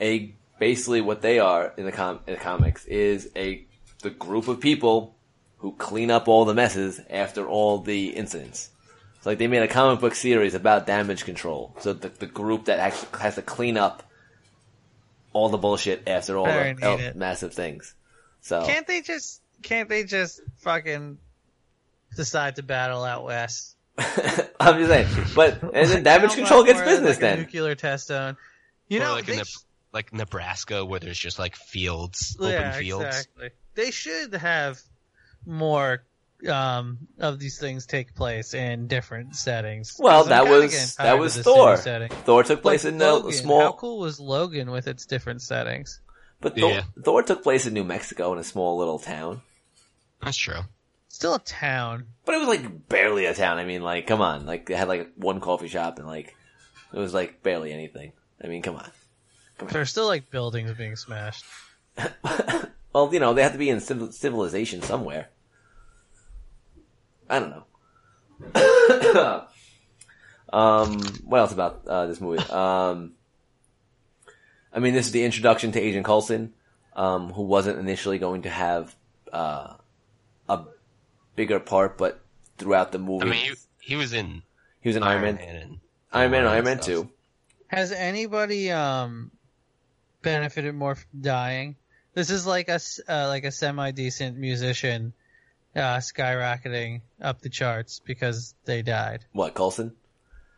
a basically what they are in the com in the comics is a the group of people who clean up all the messes after all the incidents. So like they made a comic book series about damage control. So the, the group that actually has to clean up all the bullshit after all Very the all needed. massive things. So can't they just can't they just fucking decide to battle out west? I'm just saying. But and then damage control gets business like then. nuclear test zone. You Or know, like, in sh- like Nebraska where there's just like fields, open fields. exactly. They should have more um, of these things take place in different settings. Well, I'm that was- that was Thor. Thor took place Like in a small. How cool was Logan with its different settings? But Thor, Yeah. Thor took place in New Mexico in a small little town. That's true. Still a town. But it was like barely a town. I mean, like, come on. Like, they had like one coffee shop and like, it was like barely anything. I mean, come on. There's still like buildings being smashed. well, you know, they have to be in civil- civilization somewhere. I don't know. um, what else about uh, this movie? Um, I mean, this is the introduction to Agent Coulson, um, who wasn't initially going to have uh, a bigger part, but throughout the movie, I mean, he, he was in he was in Iron Man, and Iron Man, and Iron Man stuff. Two. Has anybody um benefited more from dying? This is like a s- uh, like a semi decent musician uh, skyrocketing up the charts because they died. What Coulson?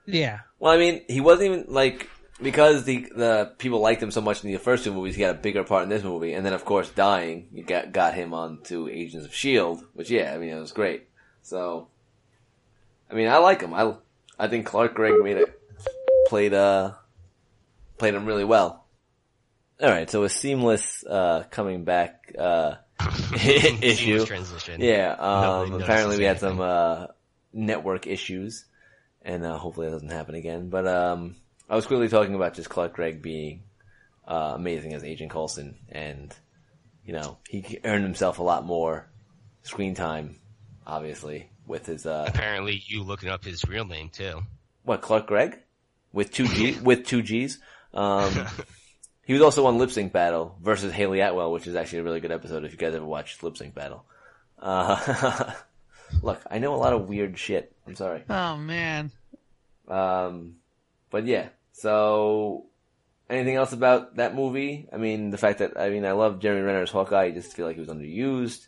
Yeah, Well, I mean, he wasn't even like because the the people liked him so much in the first two movies. He got a bigger part in this movie, and then of course, dying, you got got him onto Agents of Shield, which yeah, I mean, it was great. So, I mean, I like him. I I think Clark Gregg made it played uh played him really well. All right, so a seamless uh coming back uh issue. Transition. Yeah, um, apparently we had anything. some uh, network issues, and uh, hopefully that doesn't happen again. But um, I was quickly talking about just Clark Gregg being uh, amazing as Agent Coulson, and you know he earned himself a lot more screen time, obviously with his uh, Apparently, you looking up his real name too. what Clark Gregg with two G with two G's. Um, he was also on Lip Sync Battle versus Hayley Atwell, which is actually a really good episode if you guys ever watched Lip Sync Battle. Uh, look, I know a lot of weird shit. I'm sorry. Oh man. Um, but yeah, so anything else about that movie? I mean, the fact that, I mean, I love Jeremy Renner's Hawkeye. I just feel like he was underused.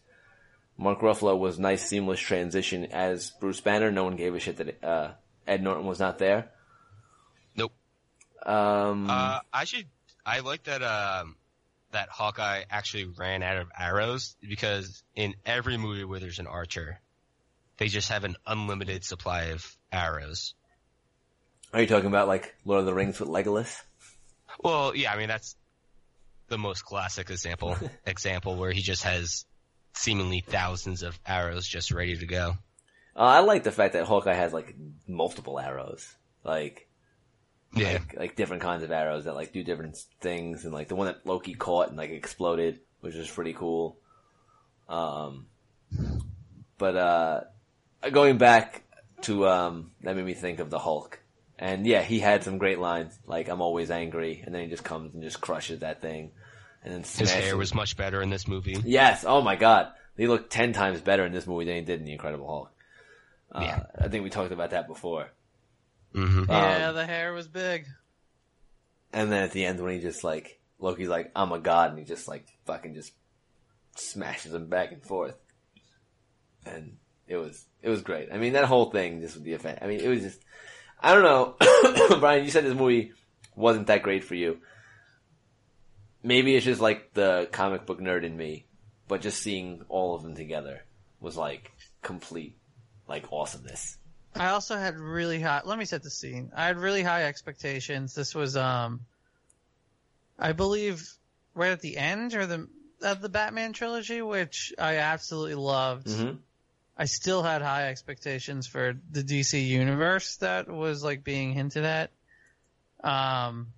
Mark Ruffalo was nice, seamless transition as Bruce Banner. No one gave a shit that, uh, Ed Norton was not there. Nope. Um, Uh, I should. I like that. Um, that Hawkeye actually ran out of arrows because in every movie where there's an archer, they just have an unlimited supply of arrows. are you talking about like Lord of the Rings with Legolas? Well, yeah, I mean that's the most classic example. example where he just has seemingly thousands of arrows just ready to go. Uh, I like the fact that Hawkeye has like multiple arrows. Like, Yeah. like like different kinds of arrows that like do different things, and like the one that Loki caught and like exploded, which is pretty cool. Um, but uh, going back to um, that made me think of the Hulk, and yeah, he had some great lines like "I'm always angry," and then he just comes and just crushes that thing, and then His hair was much better in this movie. Yes. Oh my God. He looked ten times better in this movie than he did in The Incredible Hulk. Uh, Yeah. I think we talked about that before. Hmm Yeah, the hair was big. And then at the end when he just like, Loki's like, I'm a god, and he just like fucking just smashes him back and forth. And it was, it was great. I mean, that whole thing just with the effect. I mean, it was just, I don't know. Brian, you said this movie wasn't that great for you. Maybe it's just like the comic book nerd in me, but just seeing all of them together was like complete, like awesomeness. I also had really high. Let me set the scene. I had really high expectations. This was, um, I believe, right at the end or the of the Batman trilogy, which I absolutely loved. hmm I still had high expectations for the DC universe that was like being hinted at. Um,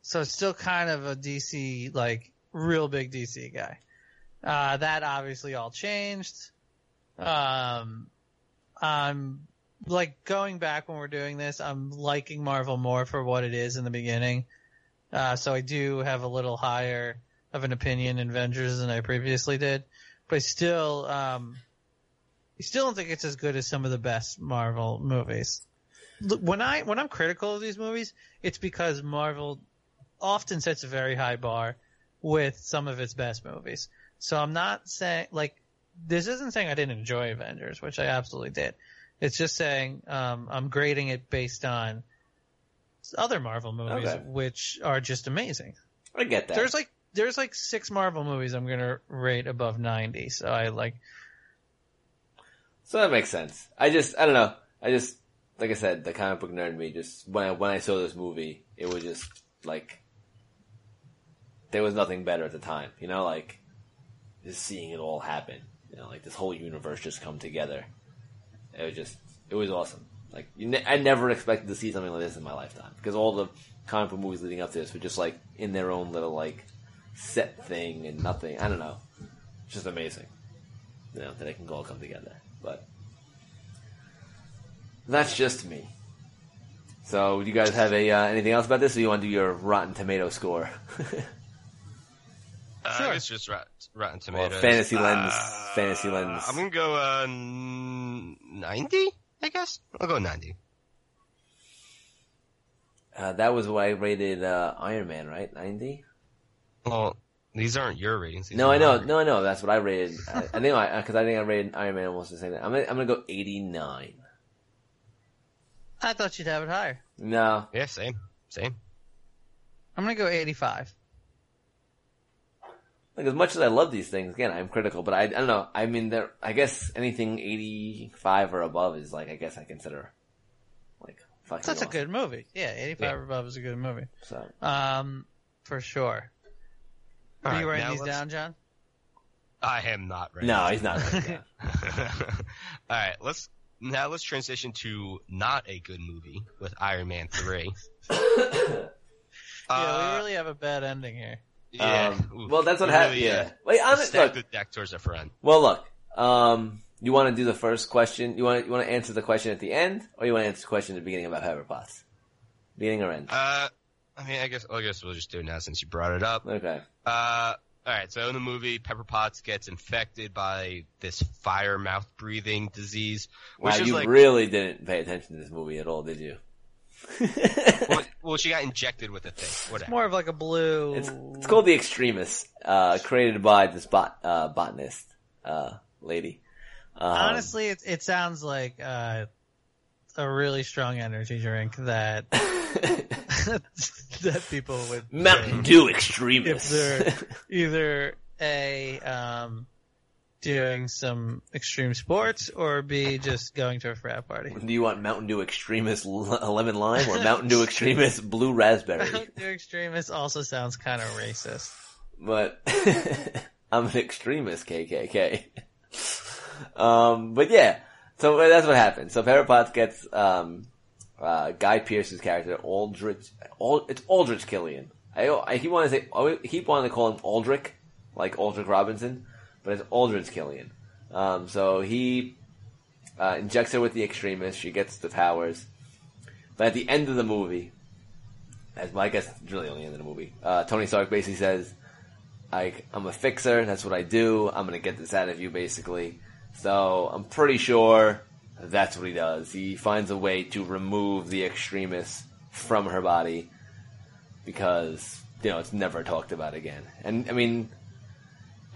so it's still kind of a DC, like real big DC guy. Uh, that obviously all changed. Um, I'm like going back when we're doing this, I'm liking Marvel more for what it is in the beginning. Uh, so I do have a little higher of an opinion in Avengers than I previously did, but I still, um, I still don't think it's as good as some of the best Marvel movies. When I when I'm critical of these movies, it's because Marvel often sets a very high bar with some of its best movies. So I'm not saying like this isn't saying I didn't enjoy Avengers, which I absolutely did. It's just saying um, I'm grading it based on other Marvel movies, Okay. which are just amazing. I get that. There's like there's like six Marvel movies I'm gonna rate above 90. So I like So that makes sense. I just, I don't know. I just, like I said, the comic book nerd me just, when I, when I saw this movie, it was just, like, there was nothing better at the time, you know, like, just seeing it all happen, you know, like this whole universe just come together. It was just, it was awesome. Like, ne- I never expected to see something like this in my lifetime, because all the comic book movies leading up to this were just, like, in their own little, like, set thing and nothing, I don't know. It's just amazing you know, that it can all come together. But that's just me. So, do you guys have a uh, anything else about this, or you want to do your Rotten Tomato score? Uh, Sure. It's just Rot- Rotten Well, Tomatoes. Fantasy Lens- Uh, Fantasy Lens. I'm gonna go uh, ninety. I guess I'll go ninety. uh, that was what I rated uh, Iron Man, right? Ninety. Well, these aren't your ratings. These No, I know, no, I know. That's what I rated. I, I think I because I think I rated Iron Man almost the same. I'm gonna, I'm gonna go eighty nine. I thought you'd have it higher. No, Yeah, same, same. I'm gonna go 85. Like as much as I love these things, again, I'm critical, but I, I don't know. I mean, there. I guess anything eighty five or above is like I guess I consider like fucking. That's a good movie. Yeah, 85 Yeah. or above is a good movie. So Um, for sure. All Are right, you writing these let's- down, John? I am not ready. no, he's not. Right. All right, let's now let's transition to not a good movie with Iron Man three. yeah, Uh, we really have a bad ending here. Yeah. Um, well, that's what happened. really, yeah. Wait, I'm stacked look. the deck towards. Well, look. Um, you want to do the first question? You want you want to answer the question at the end, or you want to answer the question at the beginning about Pepper Potts? Beginning or end? Uh, I mean, I guess I guess we'll just do it now since you brought it up. Okay. Uh, all right. So in the movie, Pepper Potts gets infected by this fire mouth breathing disease, which Wow, you like really didn't pay attention to this movie at all, did you? Well, well, she got injected with a thing. Whatever. More of like a blue. It's, it's called The Extremist, uh, created by this bot, uh, botanist, uh, lady. Um, Honestly, it, it sounds like uh, a really strong energy drink that that people would Mountain Dew if they're either a um, doing some extreme sports or b just going to a frat party. Do you want Mountain Dew Extremist lemon lime or Mountain Dew Extremist blue raspberry? Doing extremist also sounds kind of racist. but I'm an extremist, KKK. um, but yeah, so that's what happened. So Pepper Potts gets um, uh, Guy Pearce's character Aldrich. Ald, it's Aldrich Killian. I, I keep wanting to say I keep wanting to call him Aldrich, like Aldrich Robinson, but it's Aldrich Killian. Um, so he uh, injects her with the extremist. She gets the powers. But at the end of the movie, as well, I guess it's really only the end of the movie, uh, Tony Stark basically says, I'm a fixer, that's what I do, I'm gonna get this out of you, basically. So, I'm pretty sure that's what he does. He finds a way to remove the extremists from her body, because, you know, it's never talked about again. And, I mean,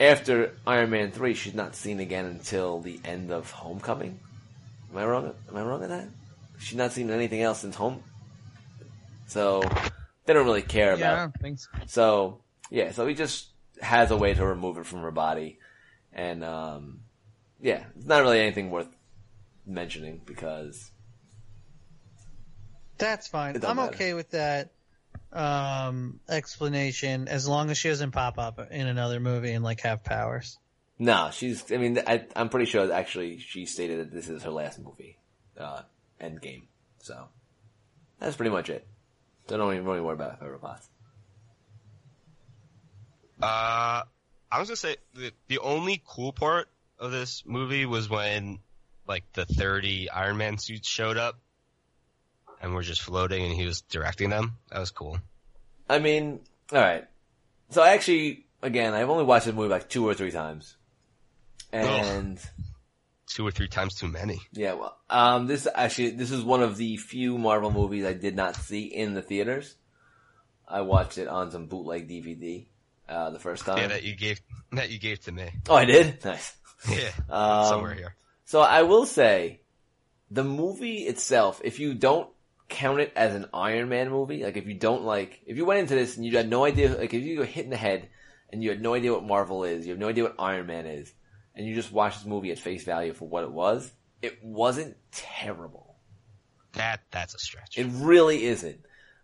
after Iron Man 3, she's not seen again until the end of Homecoming? Am I wrong? Am I wrong on that? She's not seen anything else since Home. So, they don't really care about Yeah, so. so yeah, so he just has a way to remove it from her body, and um, yeah, it's not really anything worth mentioning because That's fine. I'm matter. okay with that um, explanation as long as she doesn't pop up in another movie and like have powers. no, she's. I mean, I, I'm pretty sure actually she stated that this is her last movie, uh, Endgame. So that's pretty much it. So don't even really worry about Pepper Potts. Uh, I was gonna say the, the only cool part of this movie was when like the 30 Iron Man suits showed up and were just floating and he was directing them. That was cool. I mean, all right. So I actually, again, I've only watched this movie like two or three times, and. Two or three times too many. Yeah, well, um, this actually, this is one of the few Marvel movies I did not see in the theaters. I watched it on some bootleg DVD, uh, the first time. Yeah, that you gave that you gave to me. oh, I did? Nice. Yeah, Um, somewhere here. So I will say, the movie itself, if you don't count it as an Iron Man movie, like if you don't like, if you went into this and you had no idea, like if you were hit in the head and you had no idea what Marvel is, you have no idea what Iron Man is, and you just watch this movie at face value for what it was, it wasn't terrible. That that's a stretch. It really isn't.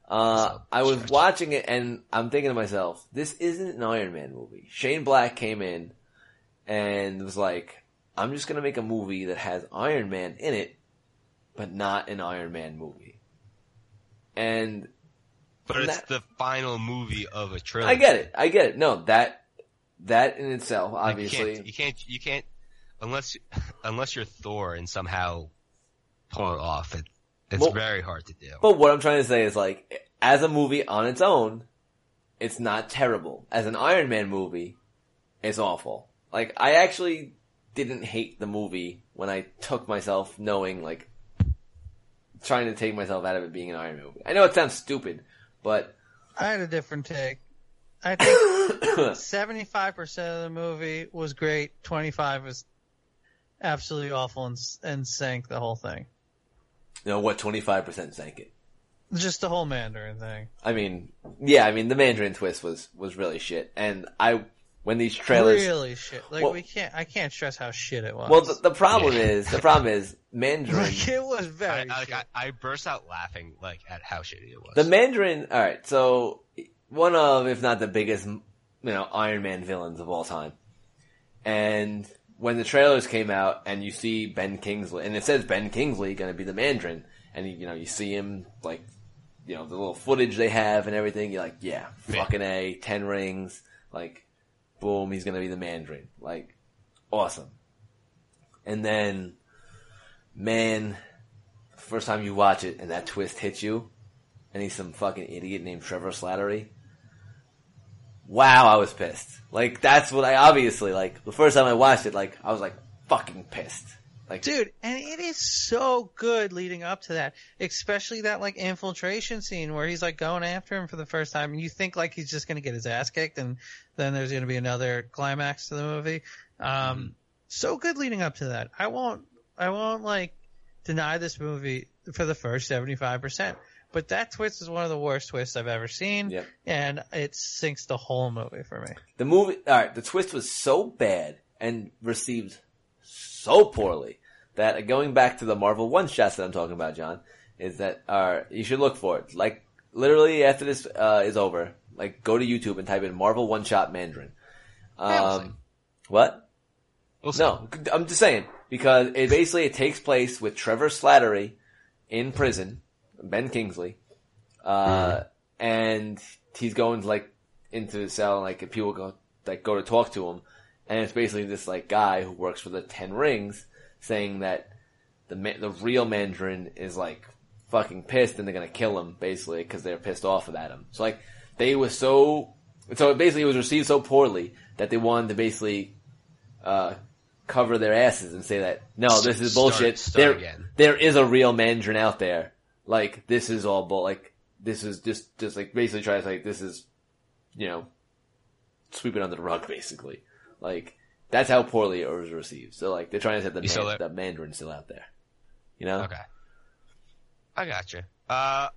Uh, I was stretch. watching it and I'm thinking to myself, this isn't an Iron Man movie. Shane Black came in and was like, I'm just gonna make a movie that has Iron Man in it, but not an Iron Man movie. And but it's that- the final movie of a trilogy. I get it. I get it. No, that, that in itself, obviously. you can't, you can't, you can't, unless unless you're Thor and somehow pull it off. It, it's Well- very hard to do. But what I'm trying to say is like, as a movie on its own, it's not terrible. As an Iron Man movie, it's awful. Like, I actually didn't hate the movie when I took myself knowing, like, trying to take myself out of it being an Iron Man movie. I know it sounds stupid, but I had a different take. I think seventy-five percent of the movie was great. Twenty-five was absolutely awful and and sank the whole thing. know what, 25% sank it. Just the whole Mandarin thing. I mean, yeah, I mean, the Mandarin twist was, was really shit. And I, when these trailers, really shit. Like Well- we can't. I can't stress how shit it was. well, the, the problem Yeah. is, the problem is, Mandarin, like it was very. I, like, shit. I, I burst out laughing like at how shitty it was. The Mandarin, alright, so one of, if not the biggest, you know, Iron Man villains of all time. And when the trailers came out and you see Ben Kingsley, and it says Ben Kingsley gonna be the Mandarin, and you, you know, you see him, like, you know, the little footage they have and everything, you're like, yeah, Yeah. fucking A, ten rings, like, boom, he's gonna be the Mandarin. Like, awesome. And then, man, first time you watch it and that twist hits you, and he's some fucking idiot named Trevor Slattery. Wow, I was pissed. Like that's what I obviously like. The first time I watched it, like I was like fucking pissed. Like Dude, and it is so good leading up to that, especially that like infiltration scene where he's like going after him for the first time, and you think like he's just gonna get his ass kicked, and then there's gonna be another climax to the movie. Um, so good leading up to that. I won't, I won't like deny this movie for the first seventy five percent, but that twist is one of the worst twists I've ever seen, Yep. and it sinks the whole movie for me. the movie, all right, the twist was so bad and received so poorly that going back to the Marvel one shots that I'm talking about, John, is that are you should look for it. Like literally after this uh, is over, like go to YouTube and type in Marvel one shot Mandarin. Yeah, we'll see. Um, what? We'll. No, I'm just saying because it basically it takes place with Trevor Slattery in prison, Ben Kingsley, uh, and he's going like into the cell, and like people go like go to talk to him, and it's basically this like guy who works for the Ten Rings saying that the ma- the real Mandarin is like fucking pissed and they're gonna kill him basically because they're pissed off about him. So like they were so so basically it was received so poorly that they wanted to basically uh, cover their asses and say that no, this is Start- bullshit. start there, again. there is a real Mandarin out there. Like this is all bull. Like this is just just like basically try to say this is, you know, sweep it under the rug basically. Like that's how poorly it was received. So like they're trying to set the You man, that- the Mandarin's still out there. You know? Okay. I got you. Uh,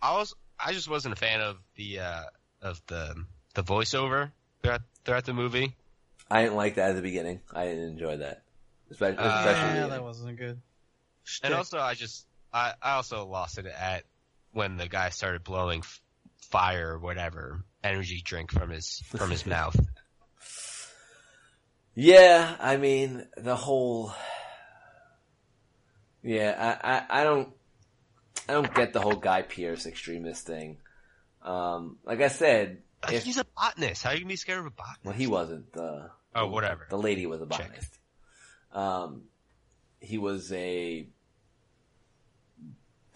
I was, I just wasn't a fan of the, uh, of the, the voiceover throughout, throughout the movie. I didn't like that at the beginning. I didn't enjoy that, especially. Uh, especially yeah, that wasn't good. And Shtick. also, I just, I, I also lost it at when the guy started blowing f- fire or whatever energy drink from his, from his mouth. Yeah, I mean the whole. Yeah, I, I, I don't, I don't get the whole Guy Pearce extremist thing. Um, like I said, if He's a botanist. How are you gonna be scared of a botanist? well, he wasn't the. Oh, whatever. The lady was a botanist. Um, he was a,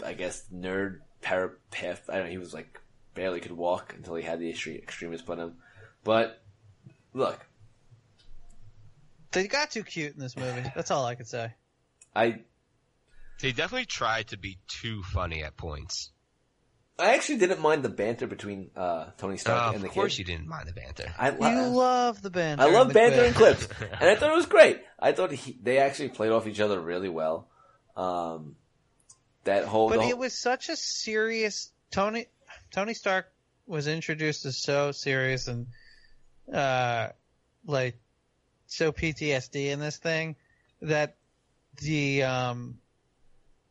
I guess, nerd parapath. I don't know. He was like barely could walk until he had the extre- extremist put him. But look, They got too cute in this movie. That's all I could say. I They definitely tried to be too funny at points. I actually didn't mind the banter between uh, Tony Stark Uh, and the of course kid. you didn't mind the banter. I, You love the banter. I love and the banter and quips. clips, and I thought it was great. I thought he, they actually played off each other really well. Um, that whole, But whole- it was such a serious Tony Tony Stark was introduced as so serious and uh like so PTSD in this thing that the um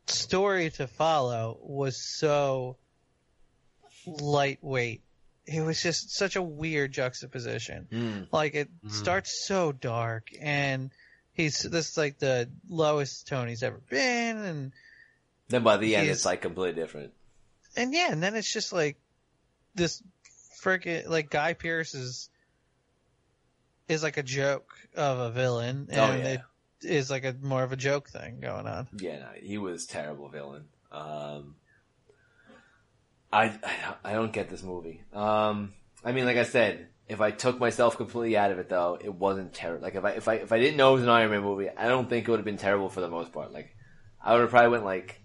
story to follow was so lightweight. It was just such a weird juxtaposition. Hmm. Like it Mm. starts so dark and he's this is like the lowest Tony's ever been and then by the end, it's like completely different. and yeah, and then it's just like this freaking like Guy Pearce is is like a joke of a villain, and Oh, yeah. it is like a more of a joke thing going on. Yeah, no, he was terrible villain. Um, I, I I don't get this movie. Um, I mean, like I said, if I took myself completely out of it, though, it wasn't terrible. Like if I if I if I didn't know it was an Iron Man movie, I don't think it would have been terrible for the most part. Like I would have probably went like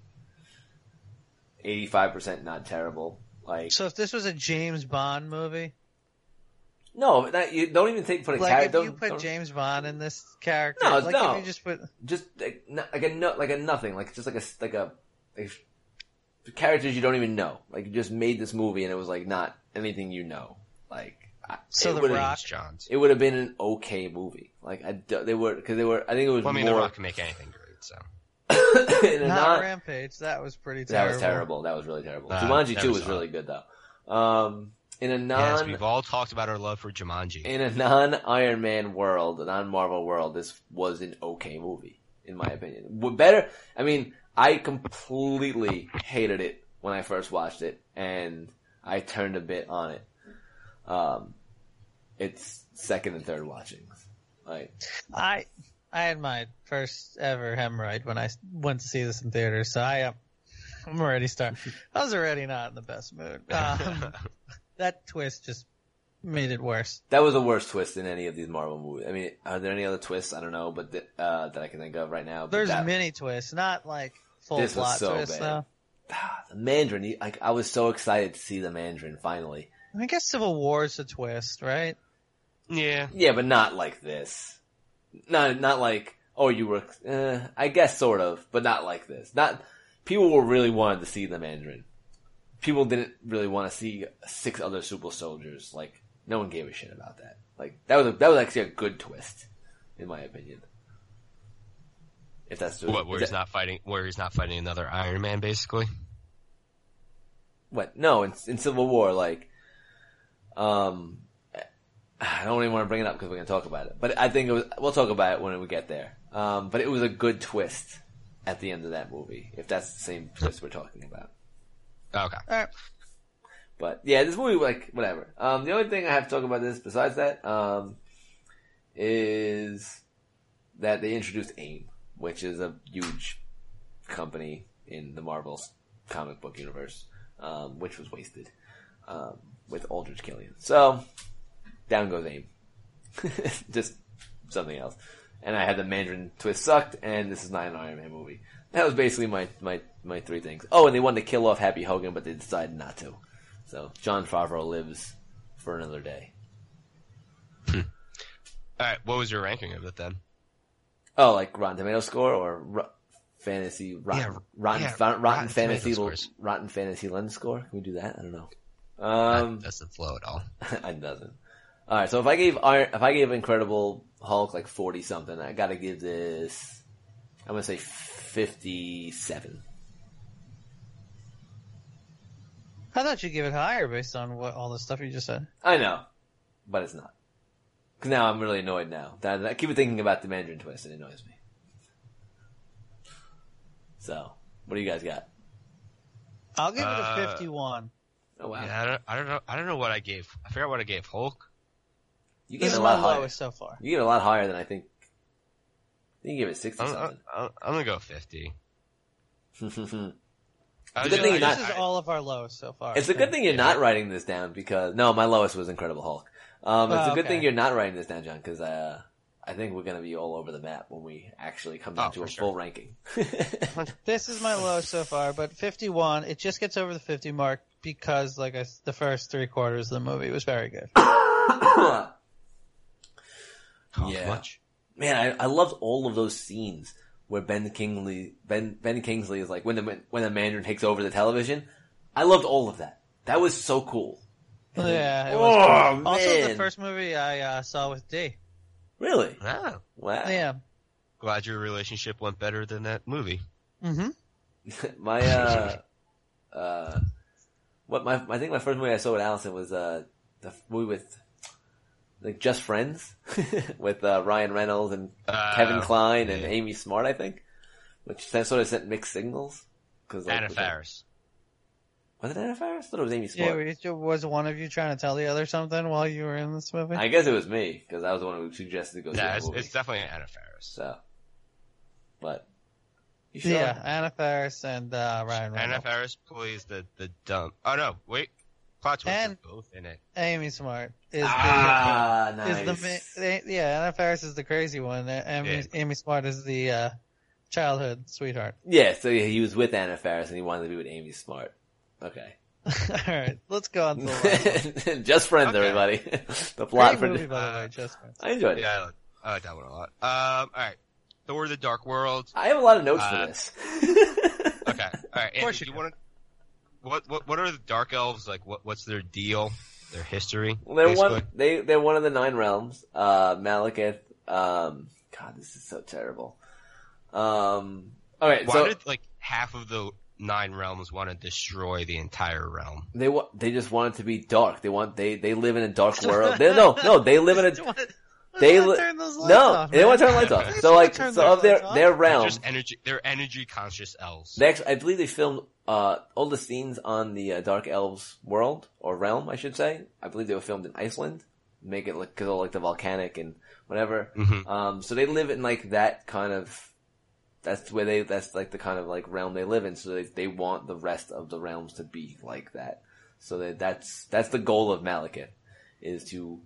eighty five percent not terrible. Like So if this was a James Bond movie, no, that, you don't even think put a like character. if you put James Bond in this character, No, like no. if you just put just like, like a no, like a nothing, like just like a like a like characters you don't even know. Like you just made this movie and it was like not anything you know. Like So it The would've- Rock- Johns. It would have been an okay movie. Like I, d- they were because they were. I think it was Well, I mean, more The Rock can make anything great, so. in a not non- Rampage, that was pretty That terrible. was terrible. That was really terrible. Uh, Jumanji two was saw really good though. Um, in a non Yes, we've all talked about our love for Jumanji. in a non Iron Man world, a non Marvel world, this was an okay movie, in my opinion. Would better, I mean, I completely hated it when I first watched it, and I turned a bit on it. Um, it's second and third watchings. Like, I I had my first ever hemorrhoid when I went to see this in theaters, so I am I'm already starting. I was already not in the best mood. Um, that twist just made it worse. that was the worst twist in any of these Marvel movies. I mean, are there any other twists? I don't know, but th- uh, that I can think of right now. There's that, mini twists, not like full This was plot so twists bad. though. Ah, the Mandarin. Like, I was so excited to see the Mandarin finally. I guess Civil War is a twist, right? yeah. Yeah, but not like this. Not not like oh you were. Uh, I guess sort of, but not like this. Not people were really wanted to see the Mandarin. People didn't really want to see six other super soldiers. Like no one gave a shit about that. Like that was a, that was actually a good twist, in my opinion. If that's true. What, where he's that- not fighting, where he's not fighting another Iron Man, basically? What? No, in, in Civil War, like, um, I don't even want to bring it up because we're going to talk about it. But I think it was, we'll talk about it when we get there. Um, but it was a good twist at the end of that movie, if that's the same twist we're talking about. Okay. All right. But yeah, this movie, like, whatever. Um, the only thing I have to talk about this besides that, um, is that they introduced AIM, which is a huge company in the Marvel's comic book universe, um, which was wasted, um, with Aldrich Killian. So, down goes AIM. Just something else. And I had the Mandarin twist sucked, and this is not an Iron Man movie. That was basically my, my, my three things. Oh, and they wanted to kill off Happy Hogan, but they decided not to. So, Jon Favreau lives for another day. All right. What was your ranking of it then? Oh, like Rotten Tomato score or ro- fantasy rotten Yeah, rotten, yeah, fa- rotten, Rotten fantasy scores. rotten fantasy lens score? Can we do that? I don't know. that Um, doesn't flow at all. it doesn't. All right, so if I gave Iron, if I gave Incredible Hulk like forty something, I got to give this. I'm gonna say fifty-seven. I thought you'd give it higher based on what all the stuff you just said. I know, but it's not. Because now I'm really annoyed now. That I keep thinking about the Mandarin twist, it annoys me. So, what do you guys got? I'll give it a Uh, 51. Oh wow, Yeah, I don't, I don't know. I don't know what I gave. I forgot what I gave Hulk. you This gave it is a lot higher. so far. You get a lot higher than I think. I think you give it sixty I'm, something. I'm, I'm gonna go fifty. I It's a good just- thing you're not- This is all of our lowest so far. it's a good thing you're not writing this down because no, my lowest was Incredible Hulk. Um, it's Oh, a good okay. thing you're not writing this down, John, because uh, I think we're gonna be all over the map when we actually come down Oh, to for a sure. full ranking. This is my lowest so far, but 51, it just gets over the 50 mark because, like I s the first three quarters of the movie was very good. Yeah. much? Man, I, I loved all of those scenes where Ben Kingsley Ben Ben Kingsley is like when the when the Mandarin takes over the television. I loved all of that. That was so cool. Yeah. It Oh, was cool. Also, the first movie I uh, saw with D. Really? Ah, Wow. Yeah. glad your relationship went better than that movie. Mm-hmm. my uh uh what my I think my first movie I saw with Allison was uh the movie with like Just Friends with uh, Ryan Reynolds and Uh, Kevin Kline and. Amy Smart I think, which sort of sent mixed signals. Cause like, Anna Faris. was it Anna Faris? I thought it was Amy Smart. were- was one of you trying to tell the other something while you were in this movie? I guess it was me because I was the one who suggested to go Yeah, the it's, movie. it's definitely Anna Faris. So, but sure? Yeah, Anna Faris and uh, Ryan Anna Reynolds. Faris plays the the dumb. Oh no, wait, plot twists And- both in it. Amy Smart is Ah, the nice. is the yeah Anna Faris is the crazy one. Uh, Amy, Yeah. Amy Smart is the uh, childhood sweetheart. yeah, so he was with Anna Faris and he wanted to be with Amy Smart. Okay. All right, let's go on to the last one. Just friends, Okay. everybody. the plot Great for movie, by the way. Just Friends. I enjoyed it. Yeah, I like, that one a lot. Um, all right, Thor: The Dark World. I have a lot of notes Uh, for this. Okay, all right. Of course Andy, you do you want to? What what what are the Dark Elves like? What what's their deal? Their history? Well, they're basically? one. They they're one of the nine realms. Uh, Malekith. Um, God, this is so terrible. Um. All right, Why so did like half of the nine realms want to destroy the entire realm? they wa- they just want it to be dark. They want they they live in a dark world. They, no, no, they live in a They wanna li- turn those lights no. off, they don't want to turn the lights off. So like turn so their of their lights off. their They're realm. just energy. They're energy conscious elves. They actually, I believe they filmed uh, all the scenes on the uh, Dark Elves world or realm, I should say. I believe they were filmed in Iceland. Make it look because of like the volcanic and whatever. Mhm. Um, so they live in like that kind of. That's where they. That's like the kind of like realm they live in. So they they want the rest of the realms to be like that. So that that's that's the goal of Malekith, is to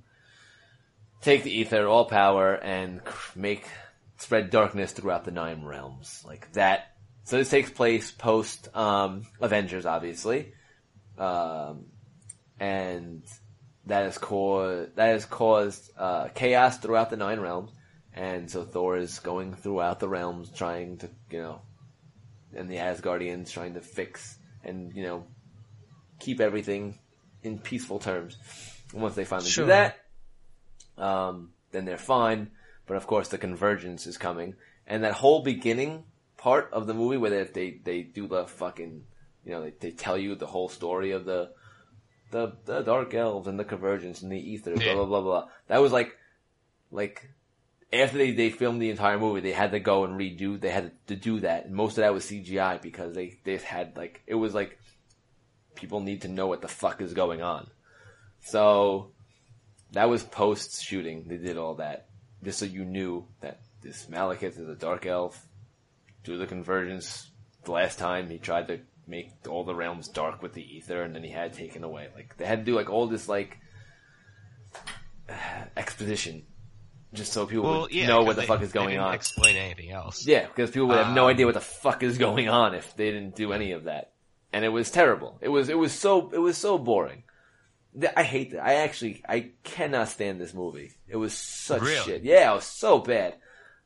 take the ether, all power, and make spread darkness throughout the nine realms. Like that. So this takes place post um, Avengers, obviously, um, and that has caused that has caused uh, chaos throughout the nine realms. And so Thor is going throughout the realms, trying to you know, and the Asgardians trying to fix and you know keep everything in peaceful terms. And once they finally Sure. do that, um, then they're fine. But of course, the convergence is coming, and that whole beginning part of the movie where they they, they do the fucking, you know, they, they tell you the whole story of the, the the dark elves and the convergence and the ether, blah blah blah blah. That was like, like. After they, they filmed the entire movie, they had to go and redo. They had to do that, and most of that was CGI because they they had like it was like people need to know what the fuck is going on. So that was post shooting. They did all that just so you knew that this Malekith is a dark elf. Do the convergence. The last time he tried to make all the realms dark with the ether, and then he had taken away. Like they had to do like all this like exposition, just so people Well, would yeah, know what the they- fuck is going on. Explain anything else? Yeah, because people would have no Um, idea what the fuck is going on if they didn't do any of that, and it was terrible. It was it was so it was so boring. I hate that. I actually I cannot stand this movie. It was such Really? shit. Yeah, it was so bad.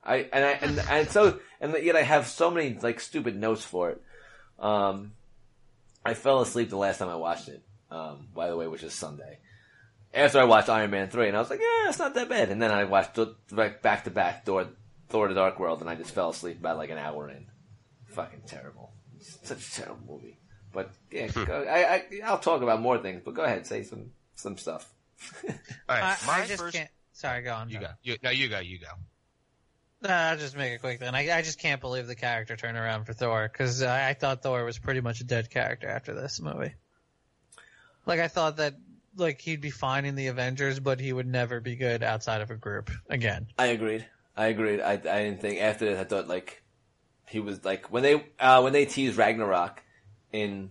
I and I and, and so and yet I have so many like stupid notes for it. Um, I fell asleep the last time I watched it. Um, by the way, which is Sunday. After I watched Iron Man three, and I was like, yeah, it's not that bad. And then I watched back to back Thor, Thor: The Dark World, and I just fell asleep about like an hour in. Fucking terrible. Such a terrible movie. But yeah, go, I, I I'll talk about more things. But go ahead, say some some stuff. All I, right, my I just first. can't. Sorry, go on. You Joe. go. You, no, you go. You go. No, I'll just make it quick then. I, I just can't believe the character turnaround for Thor because I, I thought Thor was pretty much a dead character after this movie. Like I thought that like he'd be fine in the Avengers, but he would never be good outside of a group again. I agreed. I agreed. I I didn't think after this. I thought like he was like when they uh when they teased Ragnarok in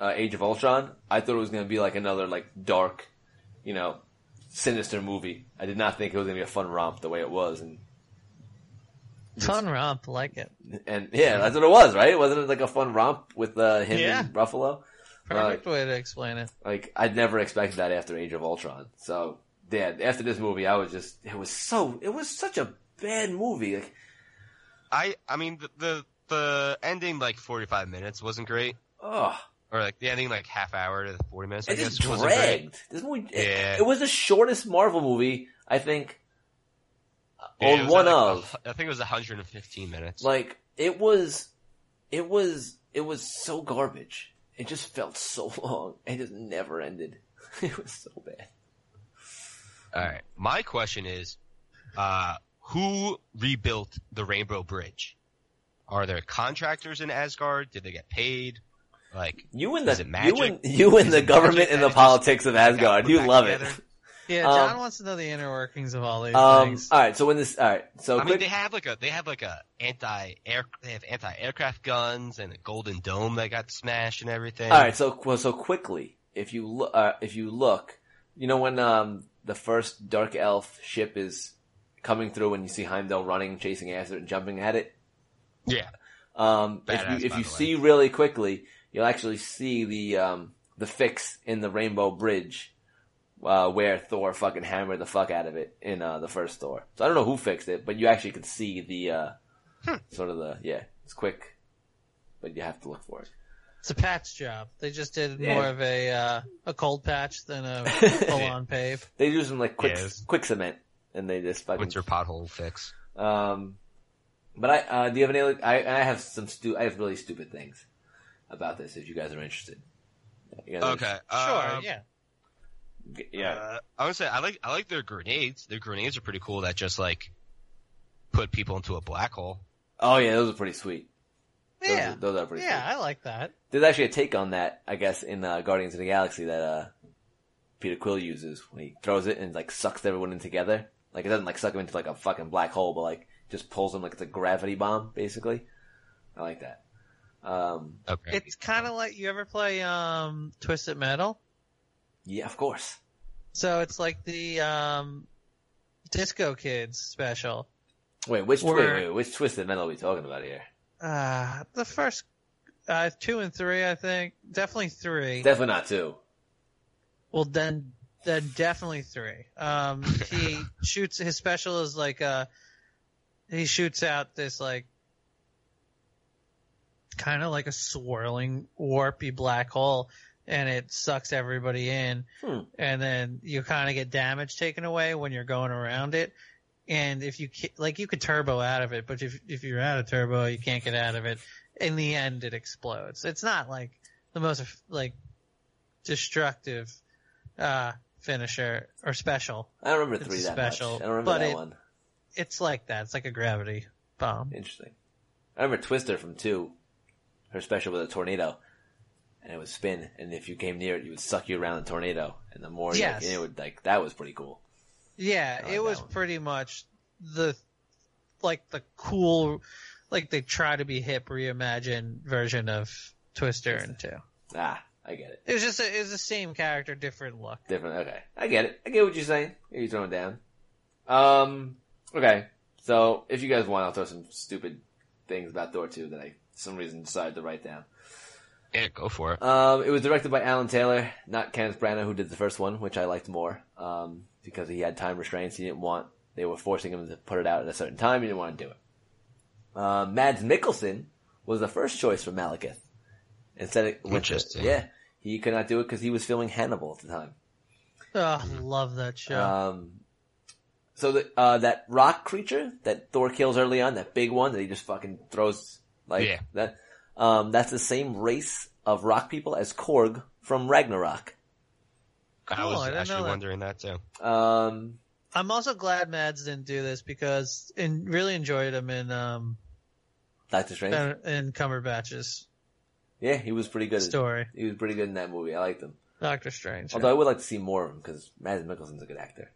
uh, Age of Ultron. I thought it was gonna be like another like dark, you know, sinister movie. I did not think it was gonna be a fun romp the way it was, and Fun romp, like it. and yeah, that's what it was, right? Wasn't it like a fun romp with uh, him Yeah. and Ruffalo? Perfect way to explain it. Like I'd never expected that after Age of Ultron. So yeah, after this movie, I was just it was so it was such a bad movie. Like I I mean the the, the ending like 45 minutes wasn't great, Oh, or like the ending like half hour to 40 minutes. I it guess dragged. This movie, it, Yeah. it was the shortest Marvel movie I think, Yeah, it or one like, of. I think it was 115 minutes. Like it was, it was, it was so garbage. It just felt so long. It just never ended. It was so bad. All right. My question is, uh, who rebuilt the Rainbow Bridge? Are there contractors in Asgard? Did they get paid? Like, You and Is the it magic? you and you and the government and the politics of Asgard. You love together? it. Yeah, John Um, wants to know the inner workings of all these Um, things. all right. So when this, all right. So I mean, they have like a they have like a anti air they have anti aircraft guns and a golden dome that got smashed and everything. all right. So well, so quickly, if you look, uh, if you look, you know when um the first Dark Elf ship is coming through and you see Heimdall running, chasing after it, and jumping at it. Yeah. Um, if you if by you the way. see really quickly, you'll actually see the um the fix in the Rainbow Bridge. Uh, where Thor fucking hammered the fuck out of it in uh, the first Thor. So I don't know who fixed it, but you actually could see the uh, Hmm. sort of the yeah, it's quick, but you have to look for it. It's a patch job. They just did Yeah. more of a uh, a cold patch than a full on pave. They do some like quick Yes. quick cement, and they just fucking. What's your pothole fix? Um, but I uh, do you have any? I I have some stu- I have really stupid things about this. If you guys are interested. You guys are Okay. Sure, um, yeah. Yeah. Uh, I would say I like I like their grenades. Their grenades are pretty cool. That just like put people into a black hole. Oh yeah, those are pretty sweet. Those Yeah. are, those are pretty. Yeah, Sweet. I like that. There's actually a take on that, I guess, in uh, Guardians of the Galaxy that uh, Peter Quill uses when he throws it and like sucks everyone in together. Like it doesn't like suck them into like a fucking black hole, but like just pulls them like it's a gravity bomb, basically. I like that. Um, Okay. It's kind of like you ever play um, Twisted Metal. yeah, of course. So it's like the um, Disco Kids special. Wait, which Or- wait, wait, which twisted metal are we talking about here? Uh, the first uh, two and three, I think. Definitely three. Definitely not two. Well, then, then definitely three. Um, he shoots his special is like uh he shoots out this like kind of like a swirling warpy black hole, and it sucks everybody in, Hmm. and then you kind of get damage taken away when you're going around it. And if you like, you could turbo out of it, but if if you're out of turbo, you can't get out of it. In the end, it explodes. It's not like the most like destructive uh, finisher or special. I don't remember three that special, much. I don't remember but that it- one. It's like that. It's like a gravity bomb. Interesting. I remember Twister from two. Her special was a tornado, and it would spin, and if you came near it, it would suck you around the tornado. And the more, Yes. like, it would like that was pretty cool. Yeah, like it was one. pretty much the like the cool, like they try to be hip, reimagined version of Twister and two. Ah, I get it. It was just a, it was the same character, different look. Different. Okay, I get it. I get what you're saying. You're throwing down. Um. Okay. So if you guys want, I'll throw some stupid things about Thor two that I, some reason, decided to write down. Yeah, go for it. Um, it was directed by Alan Taylor, not Kenneth Branagh, who did the first one, which I liked more, um, because he had time restraints. He didn't want, they were forcing him to put it out at a certain time. He didn't want to do it. Uh, Mads Mikkelsen was the first choice for Malekith. Instead of, went to- Interesting. yeah, he could not do it because he was filming Hannibal at the time. Oh, love that show. Um, so the, uh, that rock creature that Thor kills early on, that big one that he just fucking throws like Yeah. that, um, that's the same race of rock people as Korg from Ragnarok. I was I actually that. wondering that too. Um, I'm also glad Mads didn't do this because and really enjoyed him in um Doctor Strange. in Cumberbatch's yeah, he was pretty good. story, He was pretty good in that movie. I liked him. Doctor Strange. Although I would like to see more of him because Mads Mikkelsen's a good actor.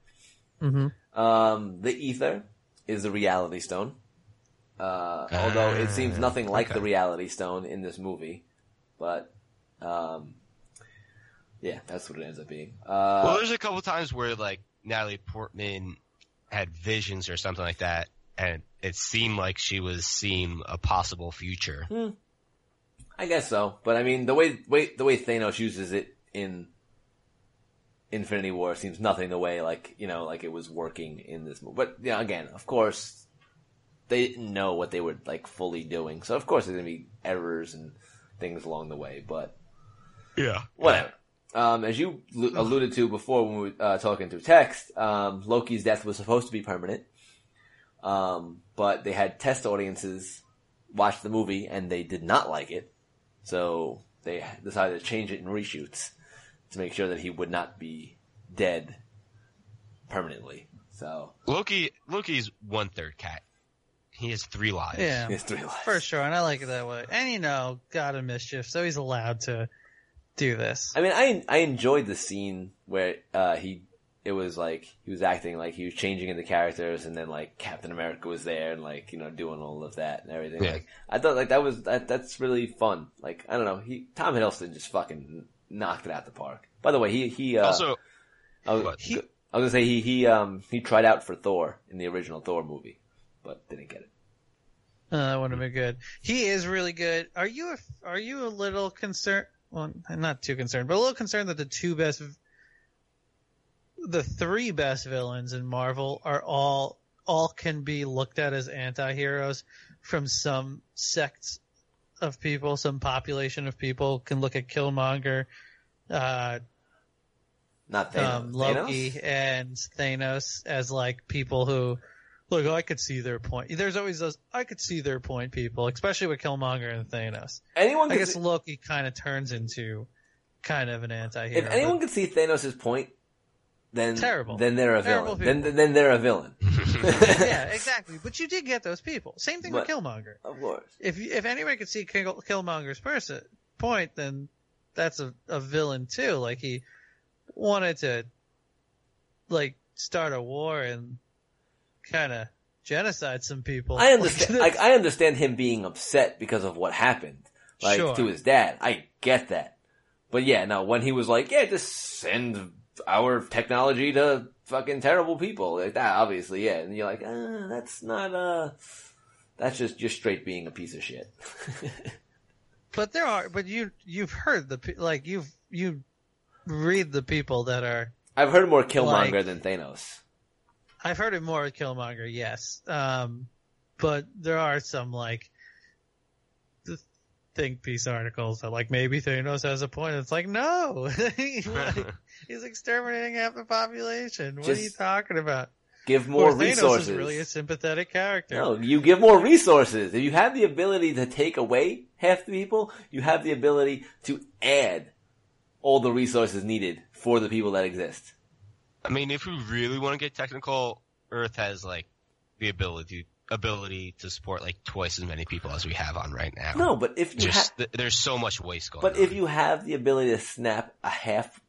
hmm Um, the ether is the reality stone. Uh, although it seems nothing like okay. the reality stone in this movie, but, um, yeah, that's what it ends up being. Uh, well, there's a couple times where like Natalie Portman had visions or something like that, and it seemed like she was seeing a possible future. I guess so, but I mean, the way, way, the way Thanos uses it in Infinity War seems nothing the way, like, you know, like it was working in this movie. But, yeah, again, of course, they didn't know what they were like fully doing. So of course there's gonna be errors and things along the way, but Yeah. whatever. Um, as you l- alluded to before when we were uh, talking through text, um, Loki's death was supposed to be permanent, um, but they had test audiences watch the movie and they did not like it, so they decided to change it in reshoots to make sure that he would not be dead permanently. So Loki Loki's one third cat. He has three lives. Yeah. he has three lives. For sure, and I like it that way. And you know, God of Mischief, so he's allowed to do this. I mean, I I enjoyed the scene where uh, he it was like he was acting like he was changing into characters, and then like Captain America was there and like you know doing all of that and everything. Yeah. Like I thought like that was that that's really fun. Like I don't know, he Tom Hiddleston just fucking knocked it out the park. By the way, he he uh, Also, I was, what? I was gonna say he he um he tried out for Thor in the original Thor movie, but didn't get it. Uh, that would have been good. He is really good. Are you a, are you a little concerned? Well, not too concerned, but a little concerned that the two best, the three best villains in Marvel are all all can be looked at as anti-heroes from some sects of people, some population of people can look at Killmonger, uh, Not Thanos. um, Loki Thanos? and Thanos as like people who look. I could see their point. There's always those I could see their point people, especially with Killmonger and Thanos. Anyone I guess see, Loki kind of turns into kind of an anti-hero. if anyone could see Thanos' point, then Terrible. Then they're a Terrible villain. Then then they're a villain. yeah, exactly. But you did get those people. Same thing But- with Killmonger. Of course. If you, if anybody could see Kill, Killmonger's person point, then that's a, a villain too. Like he wanted to like start a war and kind of genocide some people. I understand. like I understand him being upset because of what happened, like Sure. to his dad. I get that, but yeah, no. When he was like, "Yeah, just send our technology to fucking terrible people," like that, obviously, yeah. And you're like, uh, "That's not uh, that's just just straight being a piece of shit." But there are, but you you've heard the like you've you read the people that are. I've heard more Killmonger Like- than Thanos. I've heard it more with Killmonger, yes. Um, but there are some like think piece articles that like maybe Thanos has a point. It's like no, like, he's exterminating half the population. What are you talking about? Give more Or Thanos resources. is really a sympathetic character. No, you give more resources. If you have the ability to take away half the people, you have the ability to add all the resources needed for the people that exist. I mean, if we really want to get technical, Earth has like the ability ability to support like twice as many people as we have on right now. No, but if you just ha- th- there's so much waste going but on. if you have the ability to snap a half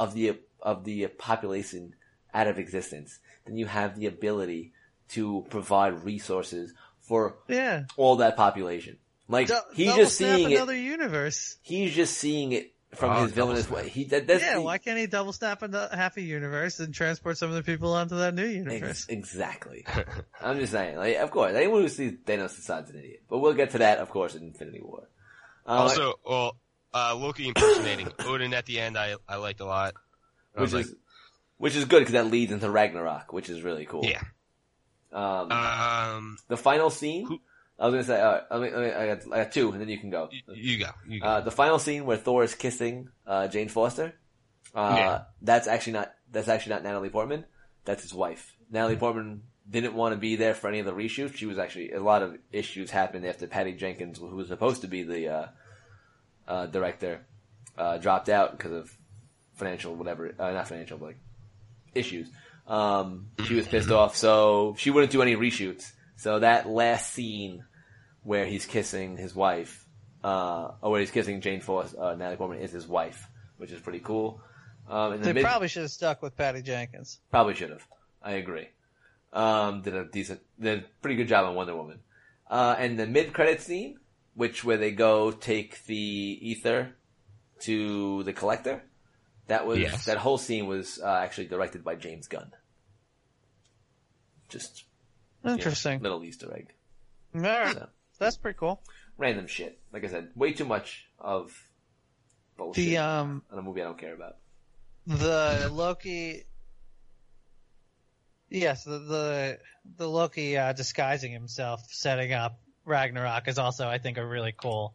of the of the population out of existence, then you have the ability to provide resources for Yeah, all that population. Like Du- he's just snap seeing it. universe. He's just seeing it from Oh, his villainous way. He that, that's yeah, the- why can't he double snap into half a universe and transport some of the people onto that new universe? Ex- exactly. I'm just saying. Like, of course, anyone who sees Thanos decides an idiot. But we'll get to that, of course, in Infinity War. Uh, also, well, uh, Loki impersonating Odin at the end, I I liked a lot. I which was is which is good because that leads into Ragnarok, which is really cool. yeah. Um, Um, the final scene. who- I was gonna say, I, mean, I, mean, I, got, I got two, and then you can go. you, you go. You go. Uh, the final scene where Thor is kissing uh, Jane Foster. Uh, Yeah. That's actually not. That's actually not Natalie Portman. That's his wife. Natalie Portman didn't want to be there for any of the reshoots. She was actually a lot of issues happened after Patty Jenkins, who was supposed to be the uh, uh, director, uh, dropped out because of financial whatever. Uh, not financial, but like issues. Um, she was pissed off, so she wouldn't do any reshoots. So that last scene where he's kissing his wife, uh, or where he's kissing Jane Foster, uh, Natalie Portman is his wife, which is pretty cool. Um, in the They mid- probably should have stuck with Patty Jenkins. Probably should have. I agree. Um, did a decent, did a pretty good job on Wonder Woman. Uh, and the mid-credit scene, which where they go take the ether to the collector, that was Yes. that whole scene was uh, actually directed by James Gunn. Just Interesting. little Easter egg. So, That's pretty cool. random shit. Like I said, way too much of bullshit The um on a movie I don't care about. the Loki Yes, the the, the Loki uh, disguising himself, setting up Ragnarok is also, I think, a really cool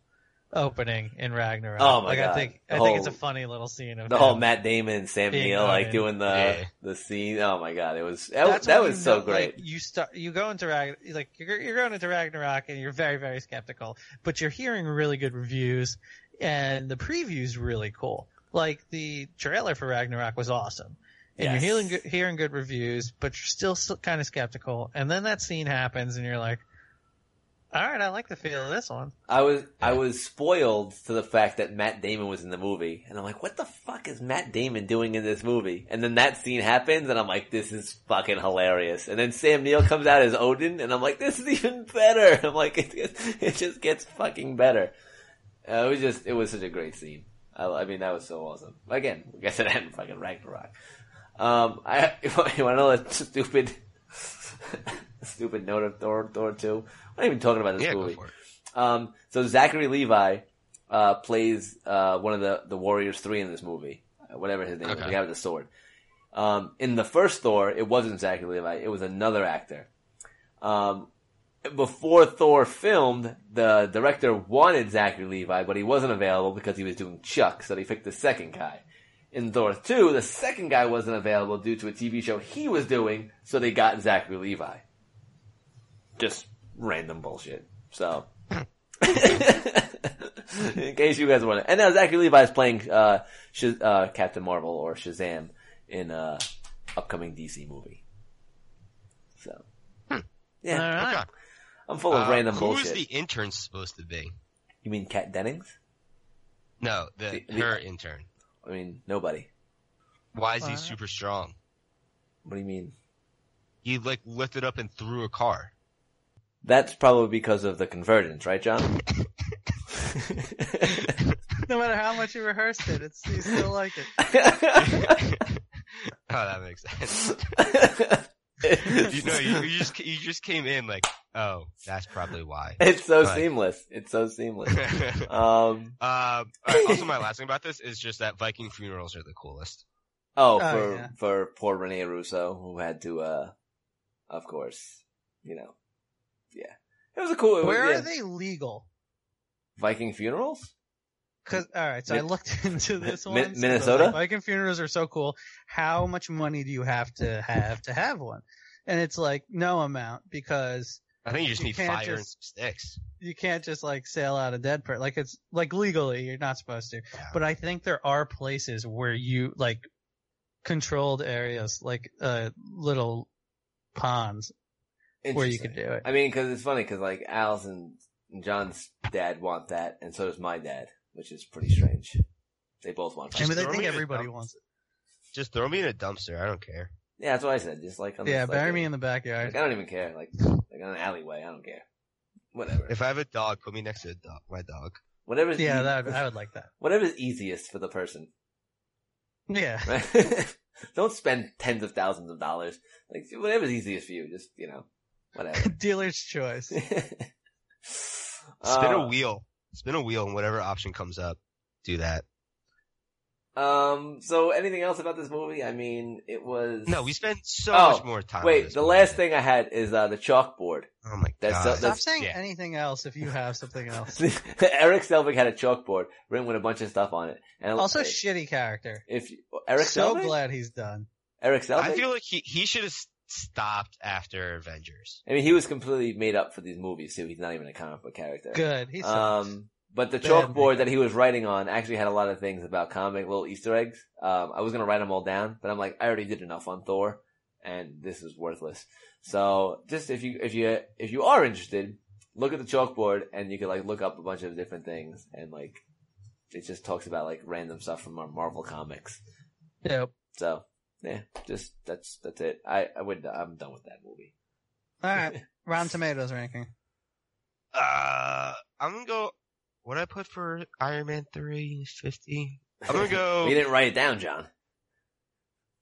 opening in Ragnarok. Oh my like, God. I think I think it's a funny little scene of The whole Matt Damon and Sam Neill like doing the Yeah. the scene. Oh my god, it was that, That's that was so know, great. Like, you start, you go into like you're you're going into Ragnarok and you're very very skeptical, but you're hearing really good reviews, and the preview's really cool. Like the trailer for Ragnarok was awesome, and Yes. you're hearing good, hearing good reviews, but you're still, still kind of skeptical. And then that scene happens, and you're like, "All right, I like the feel of this one." I was I was spoiled to the fact that Matt Damon was in the movie, and I'm like, what the fuck is Matt Damon doing in this movie? And then that scene happens, and I'm like, this is fucking hilarious. And then Sam Neill comes out as Odin, and I'm like, this is even better. I'm like, it, it, it just gets fucking better. Uh, it was just it was such a great scene. I, I mean, that was so awesome. Again, I guess it hadn't fucking Ragnarok. Um, I you want to know a stupid, stupid note of Thor Thor two? I'm not even talking about this Yeah, movie. Um, so Zachary Levi uh, plays uh, one of the, the Warriors Three in this movie, uh, whatever his name is, Okay. the guy with the sword. Um, in the first Thor, it wasn't Zachary Levi; it was another actor. Um, before Thor filmed, the director wanted Zachary Levi, but he wasn't available because he was doing Chuck, so they picked the second guy. In Thor 2, the second guy wasn't available due to a TV show he was doing, so they got Zachary Levi. Just random bullshit. So, in case you guys want to, and now Zachary Levi is playing uh, Sh- uh, Captain Marvel or Shazam in uh, upcoming DC movie. So, yeah, All right. Okay. I'm full of Uh, random who's bullshit. Who is the intern supposed to be? You mean Kat Dennings? No, the, The- the- her intern. I mean nobody. Why is he super strong? What do you mean? He like lifted up and threw a car. That's probably because of the convergence, right, John? No matter how much you rehearsed it, it's you still like it. oh, that makes sense. you know, you, you just you just came in like, oh, that's probably why. it's so Right. seamless. It's so seamless. um, Um. all right, also, my last thing about this is just that Viking funerals are the coolest. Oh, Oh, for yeah. for poor Rene Russo, who had to, uh, of course, you know, yeah, it was a cool. It was, Where yeah. are they legal? Viking funerals? Cause all right, so I looked into this one. so I was Minnesota? like, Viking funerals are so cool. How much money do you have to have to have one? And it's like no amount because I think you just You need can't fire and just- some sticks. you can't just like sail out a dead person. Like it's like legally you're not supposed to. But I think there are places where you like controlled areas, like uh little ponds where you could Interesting. do it. I mean, because it's funny because like Allison and John's dad want that, and so does my dad, which is pretty strange. They both want. I mean, I throw think me in a everybody wants it. Just throw me in a dumpster. I don't care. Yeah, that's what I said. Just like on Yeah, this, like, bury uh, me in the backyard. Like, I don't even care. Like, like on an alleyway, I don't care. Whatever. If I have a dog, put me next to a dog, my dog. Whatever's Yeah, ea- that I would like that. whatever's easiest for the person. Yeah. Right? don't spend tens of thousands of dollars. Like whatever's easiest for you. Just you know, whatever. Dealer's choice. Spin Uh, a wheel. Spin a wheel, and whatever option comes up, do that. Um. So, anything else about this movie? I mean, it was. No, we spent so Oh, much more time. on Wait, this the movie. last thing I had is uh, the chalkboard. Oh my That's god. so- Stop saying yeah. anything else if you have something else. Erik Selvig had a chalkboard written with a bunch of stuff on it, and Also, uh, shitty character. if you- Erik so Selvig, glad he's done. Erik Selvig. I feel like he he should have stopped after Avengers. I mean, he was completely made up for these movies too. He's not even a comic book character. Good. He sucks. Um, but the chalkboard that he was writing on actually had a lot of things about comic little Easter eggs. Um, I was gonna write them all down, but I'm like, I already did enough on Thor, and this is worthless. So just if you if you if you are interested, look at the chalkboard, and you can like look up a bunch of different things, and like it just talks about like random stuff from our Marvel comics. Yep. So yeah, just that's that's it. I I would I'm done with that movie. All right. Rotten Tomatoes ranking. Uh, I'm gonna go. What I put for Iron Man three fifty? I'm gonna go. you didn't write it down, John.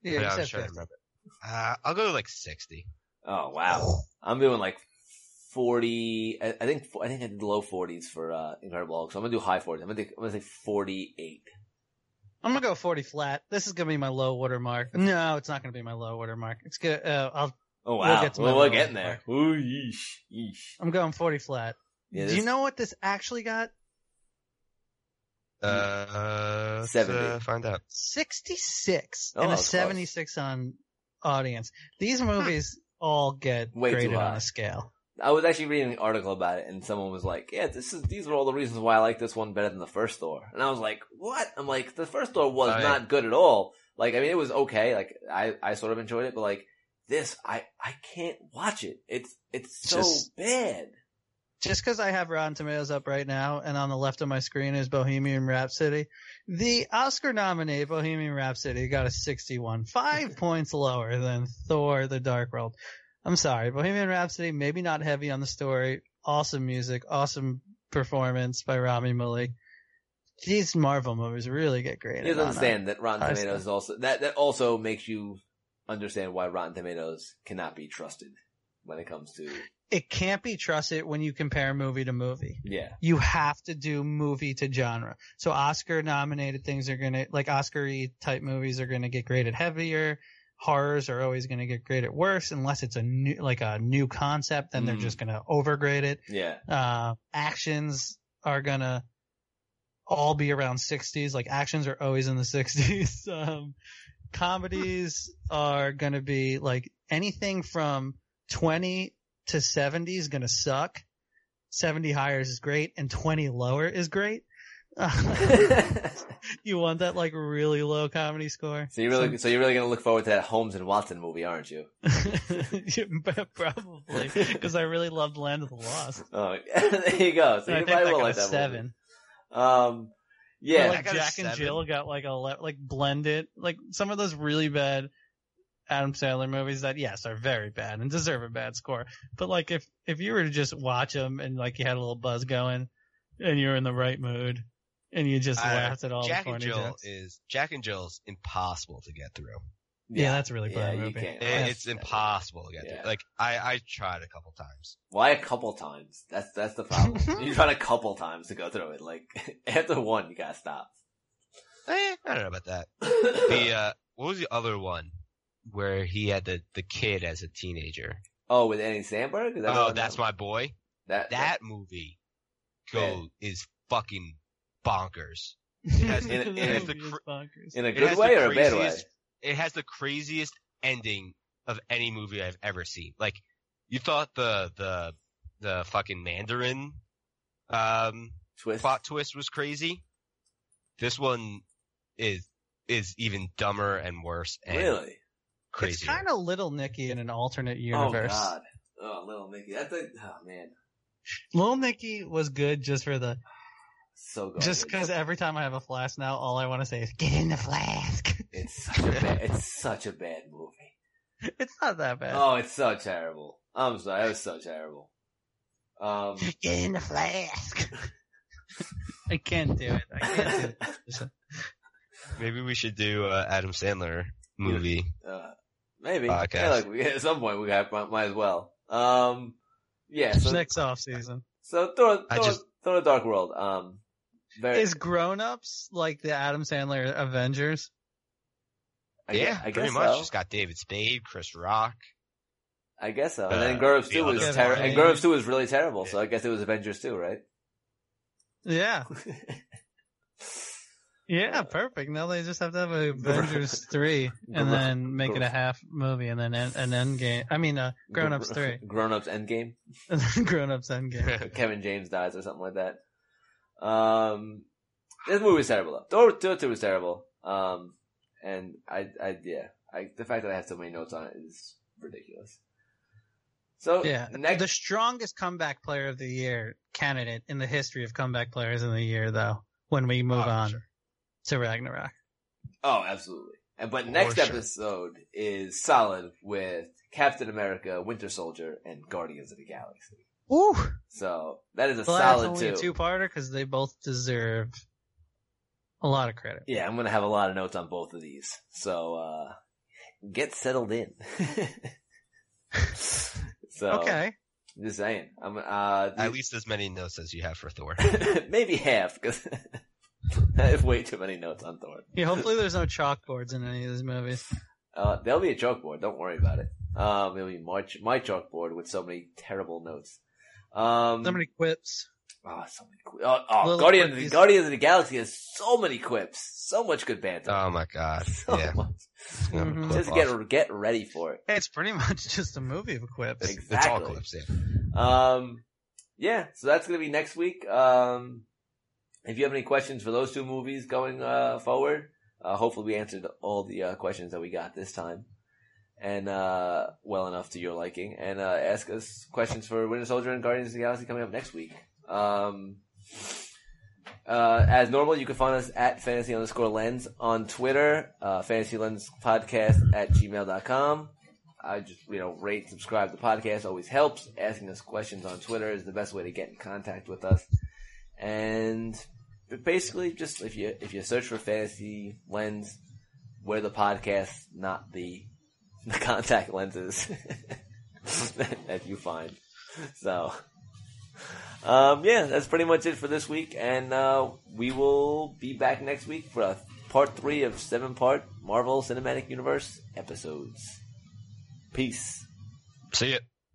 Yeah, Yeah, I'm said trying to 50. remember. Uh, I'll go like sixty. Oh wow, I'm doing like forty. I, I think I think I did low forties for uh, Incredible Hulk. So I'm gonna do high forties. I'm gonna do, I'm gonna say forty eight. I'm gonna go 40 flat. This is gonna be my low water mark. No, it's not gonna be my low water mark. It's good. Uh, I'll. Oh We'll wow, get to well, we're getting there. Ooh, yeesh, yeesh. I'm going 40 flat. Yeah, Do you know what this actually got? Uh, 70. uh, find out. 66 Oh, and a that's close. 76 on audience. These movies all get Way graded on a scale. I was actually reading an article about it, and someone was like, "Yeah, this is these are all the reasons why I like this one better than the first Thor." And I was like, "What?" I'm like, "The first Thor was not good at all. Like, I mean, it was okay. Like, I I sort of enjoyed it, but like this, I I can't watch it. It's it's so Just- bad." Just because I have Rotten Tomatoes up right now, and on the left of my screen is Bohemian Rhapsody, the Oscar nominee Bohemian Rhapsody got a 61, five points lower than Thor: The Dark World. I'm sorry, Bohemian Rhapsody maybe not heavy on the story, awesome music, awesome performance by Rami Malek. These Marvel movies really get graded. You have to on a- understand that Rotten Tomatoes also that that also makes you understand why Rotten Tomatoes cannot be trusted when it comes to It can't be trusted when you compare movie to movie. yeah you have to do movie to genre. So Oscar nominated things are gonna, like Oscar type movies are gonna get graded heavier. Horrors are always gonna get graded worse unless it's a new, like a new concept, then they're Mm. just gonna overgrade it. yeah Uh, actions are gonna all be around 60s. Like actions are always in the 60s. Um, comedies are gonna be like anything from 20 to 70 is gonna suck. 70 higher is great and 20 lower is great. you want that like really low comedy score? So you're really so you're really gonna look forward to that Holmes and Watson movie, aren't you? Probably because I really loved Land of the Lost. Oh, there you go. So And I you think probably will like that seven. movie. Um, yeah, Or, like Jack and. Jill got like a le- like blended like some of those really bad Adam Sandler movies that yes are very bad and deserve a bad score. But like if if you were to just watch them and like you had a little buzz going and you're in the right mood and you just Uh, laughed at all Jack the and Jill jokes. is Jack and Jill's impossible to get through. Yeah, that's a really yeah, bad you movie. can't. It- Yeah. it's impossible to get Yeah. through. Like I, I tried a couple times. Why a couple times? That's that's the problem. you tried a couple times to go through it. Like after one, you gotta stop. Eh, I don't know about that. The uh, what was the other one where he had the the kid as a teenager? oh, with Andy Samberg? Is that Oh, what- that's my boy. that That movie go is fucking bonkers. has- in a- in a- movie is bonkers. in a It good has way the or a bad way? craziest- It has the craziest ending of any movie I've ever seen. Like you thought the the the fucking Mandarin um Twist. plot twist was crazy. This one is is even dumber and worse and Really? crazy. It's kind of Little Nicky in an alternate universe. Oh. God. Oh, little Nicky. That's a oh man, Little Nicky was good just for the so good. just because every time I have a flask now, all I want to say is get in the flask. it's such a bad. It's such a bad movie. it's not that bad. Oh, it's so terrible. I'm sorry. It was so terrible. Um, Get in the flask. I can't do it. I can't do it. Maybe we should do a Adam Sandler movie. uh, maybe. Podcast. Yeah, like we, at some point we have, might, might as well. Um, yeah. So, Next off season. so Thor, I Thor, just- Thor: The Dark World. Um, very. Is Grown Ups like the Adam Sandler Avengers? I yeah, guess, I pretty guess much. so. It's got David Spade, Chris Rock. I guess so. Uh, And then Grown Ups the Two was terrible. And Grown Ups Two was really terrible. So I guess it was Avengers Two, right? Yeah. Yeah, perfect. Now they just have to have a Avengers 3 and then make it a half movie and then an, an end game. I mean, uh, Grown Ups 3. Grown Ups Endgame. And then Grown Ups end game. Kevin James dies or something like that. Um, this movie was terrible though. Thor, Thor 2 was terrible. Um, and I, I, yeah, I, the fact that I have so many notes on it is ridiculous. So, Yeah. next, The strongest comeback player of the year candidate in the history of comeback players in the year, though, when we move Oh, for on sure. to Ragnarok. oh, absolutely. And, but next sure. episode is solid with Captain America, Winter Soldier, and Guardians of the Galaxy. Ooh. So, that is a Well, that's solid only a two. two-parter because they both deserve a lot of credit. Yeah, I'm gonna have a lot of notes on both of these. So, uh, get settled in. so, Okay. Just saying. I'm, uh, At least as many notes as you have for Thor. maybe half, cause, I have way too many notes on Thor. Yeah, hopefully there's no chalkboards in any of these movies. Uh, there'll be a chalkboard. Don't worry about it. Um, it'll be my, my chalkboard with so many terrible notes. Um, So many quips. oh, so many qu- oh, oh, Little Guardians, of the, quickies. Guardians of the Galaxy has so many quips. So much good banter. Oh my god. so Yeah. much. It's gonna Mhm. clip Just off. get get ready for it. Hey, it's pretty much just a movie of quips. It's, it's all Exactly. clips, yeah. Um, yeah, so that's gonna be next week. Um, if you have any questions for those two movies going uh, forward, uh, hopefully we answered all the uh, questions that we got this time, and uh, well enough to your liking. And uh, ask us questions for Winter Soldier and Guardians of the Galaxy coming up next week. Um, uh, as normal, you can find us at fantasy underscore lens on Twitter, uh, fantasy lens podcast at gmail.com. I just, you know, rate, subscribe to the podcast always helps. Asking us questions on Twitter is the best way to get in contact with us. And basically, just if you, if you search for fantasy lens, we're the podcast, not the, the contact lenses that, you find. So, um, yeah, that's pretty much it for this week. And, uh, we will be back next week for a part three of seven part Marvel Cinematic Universe episodes. Peace. See ya.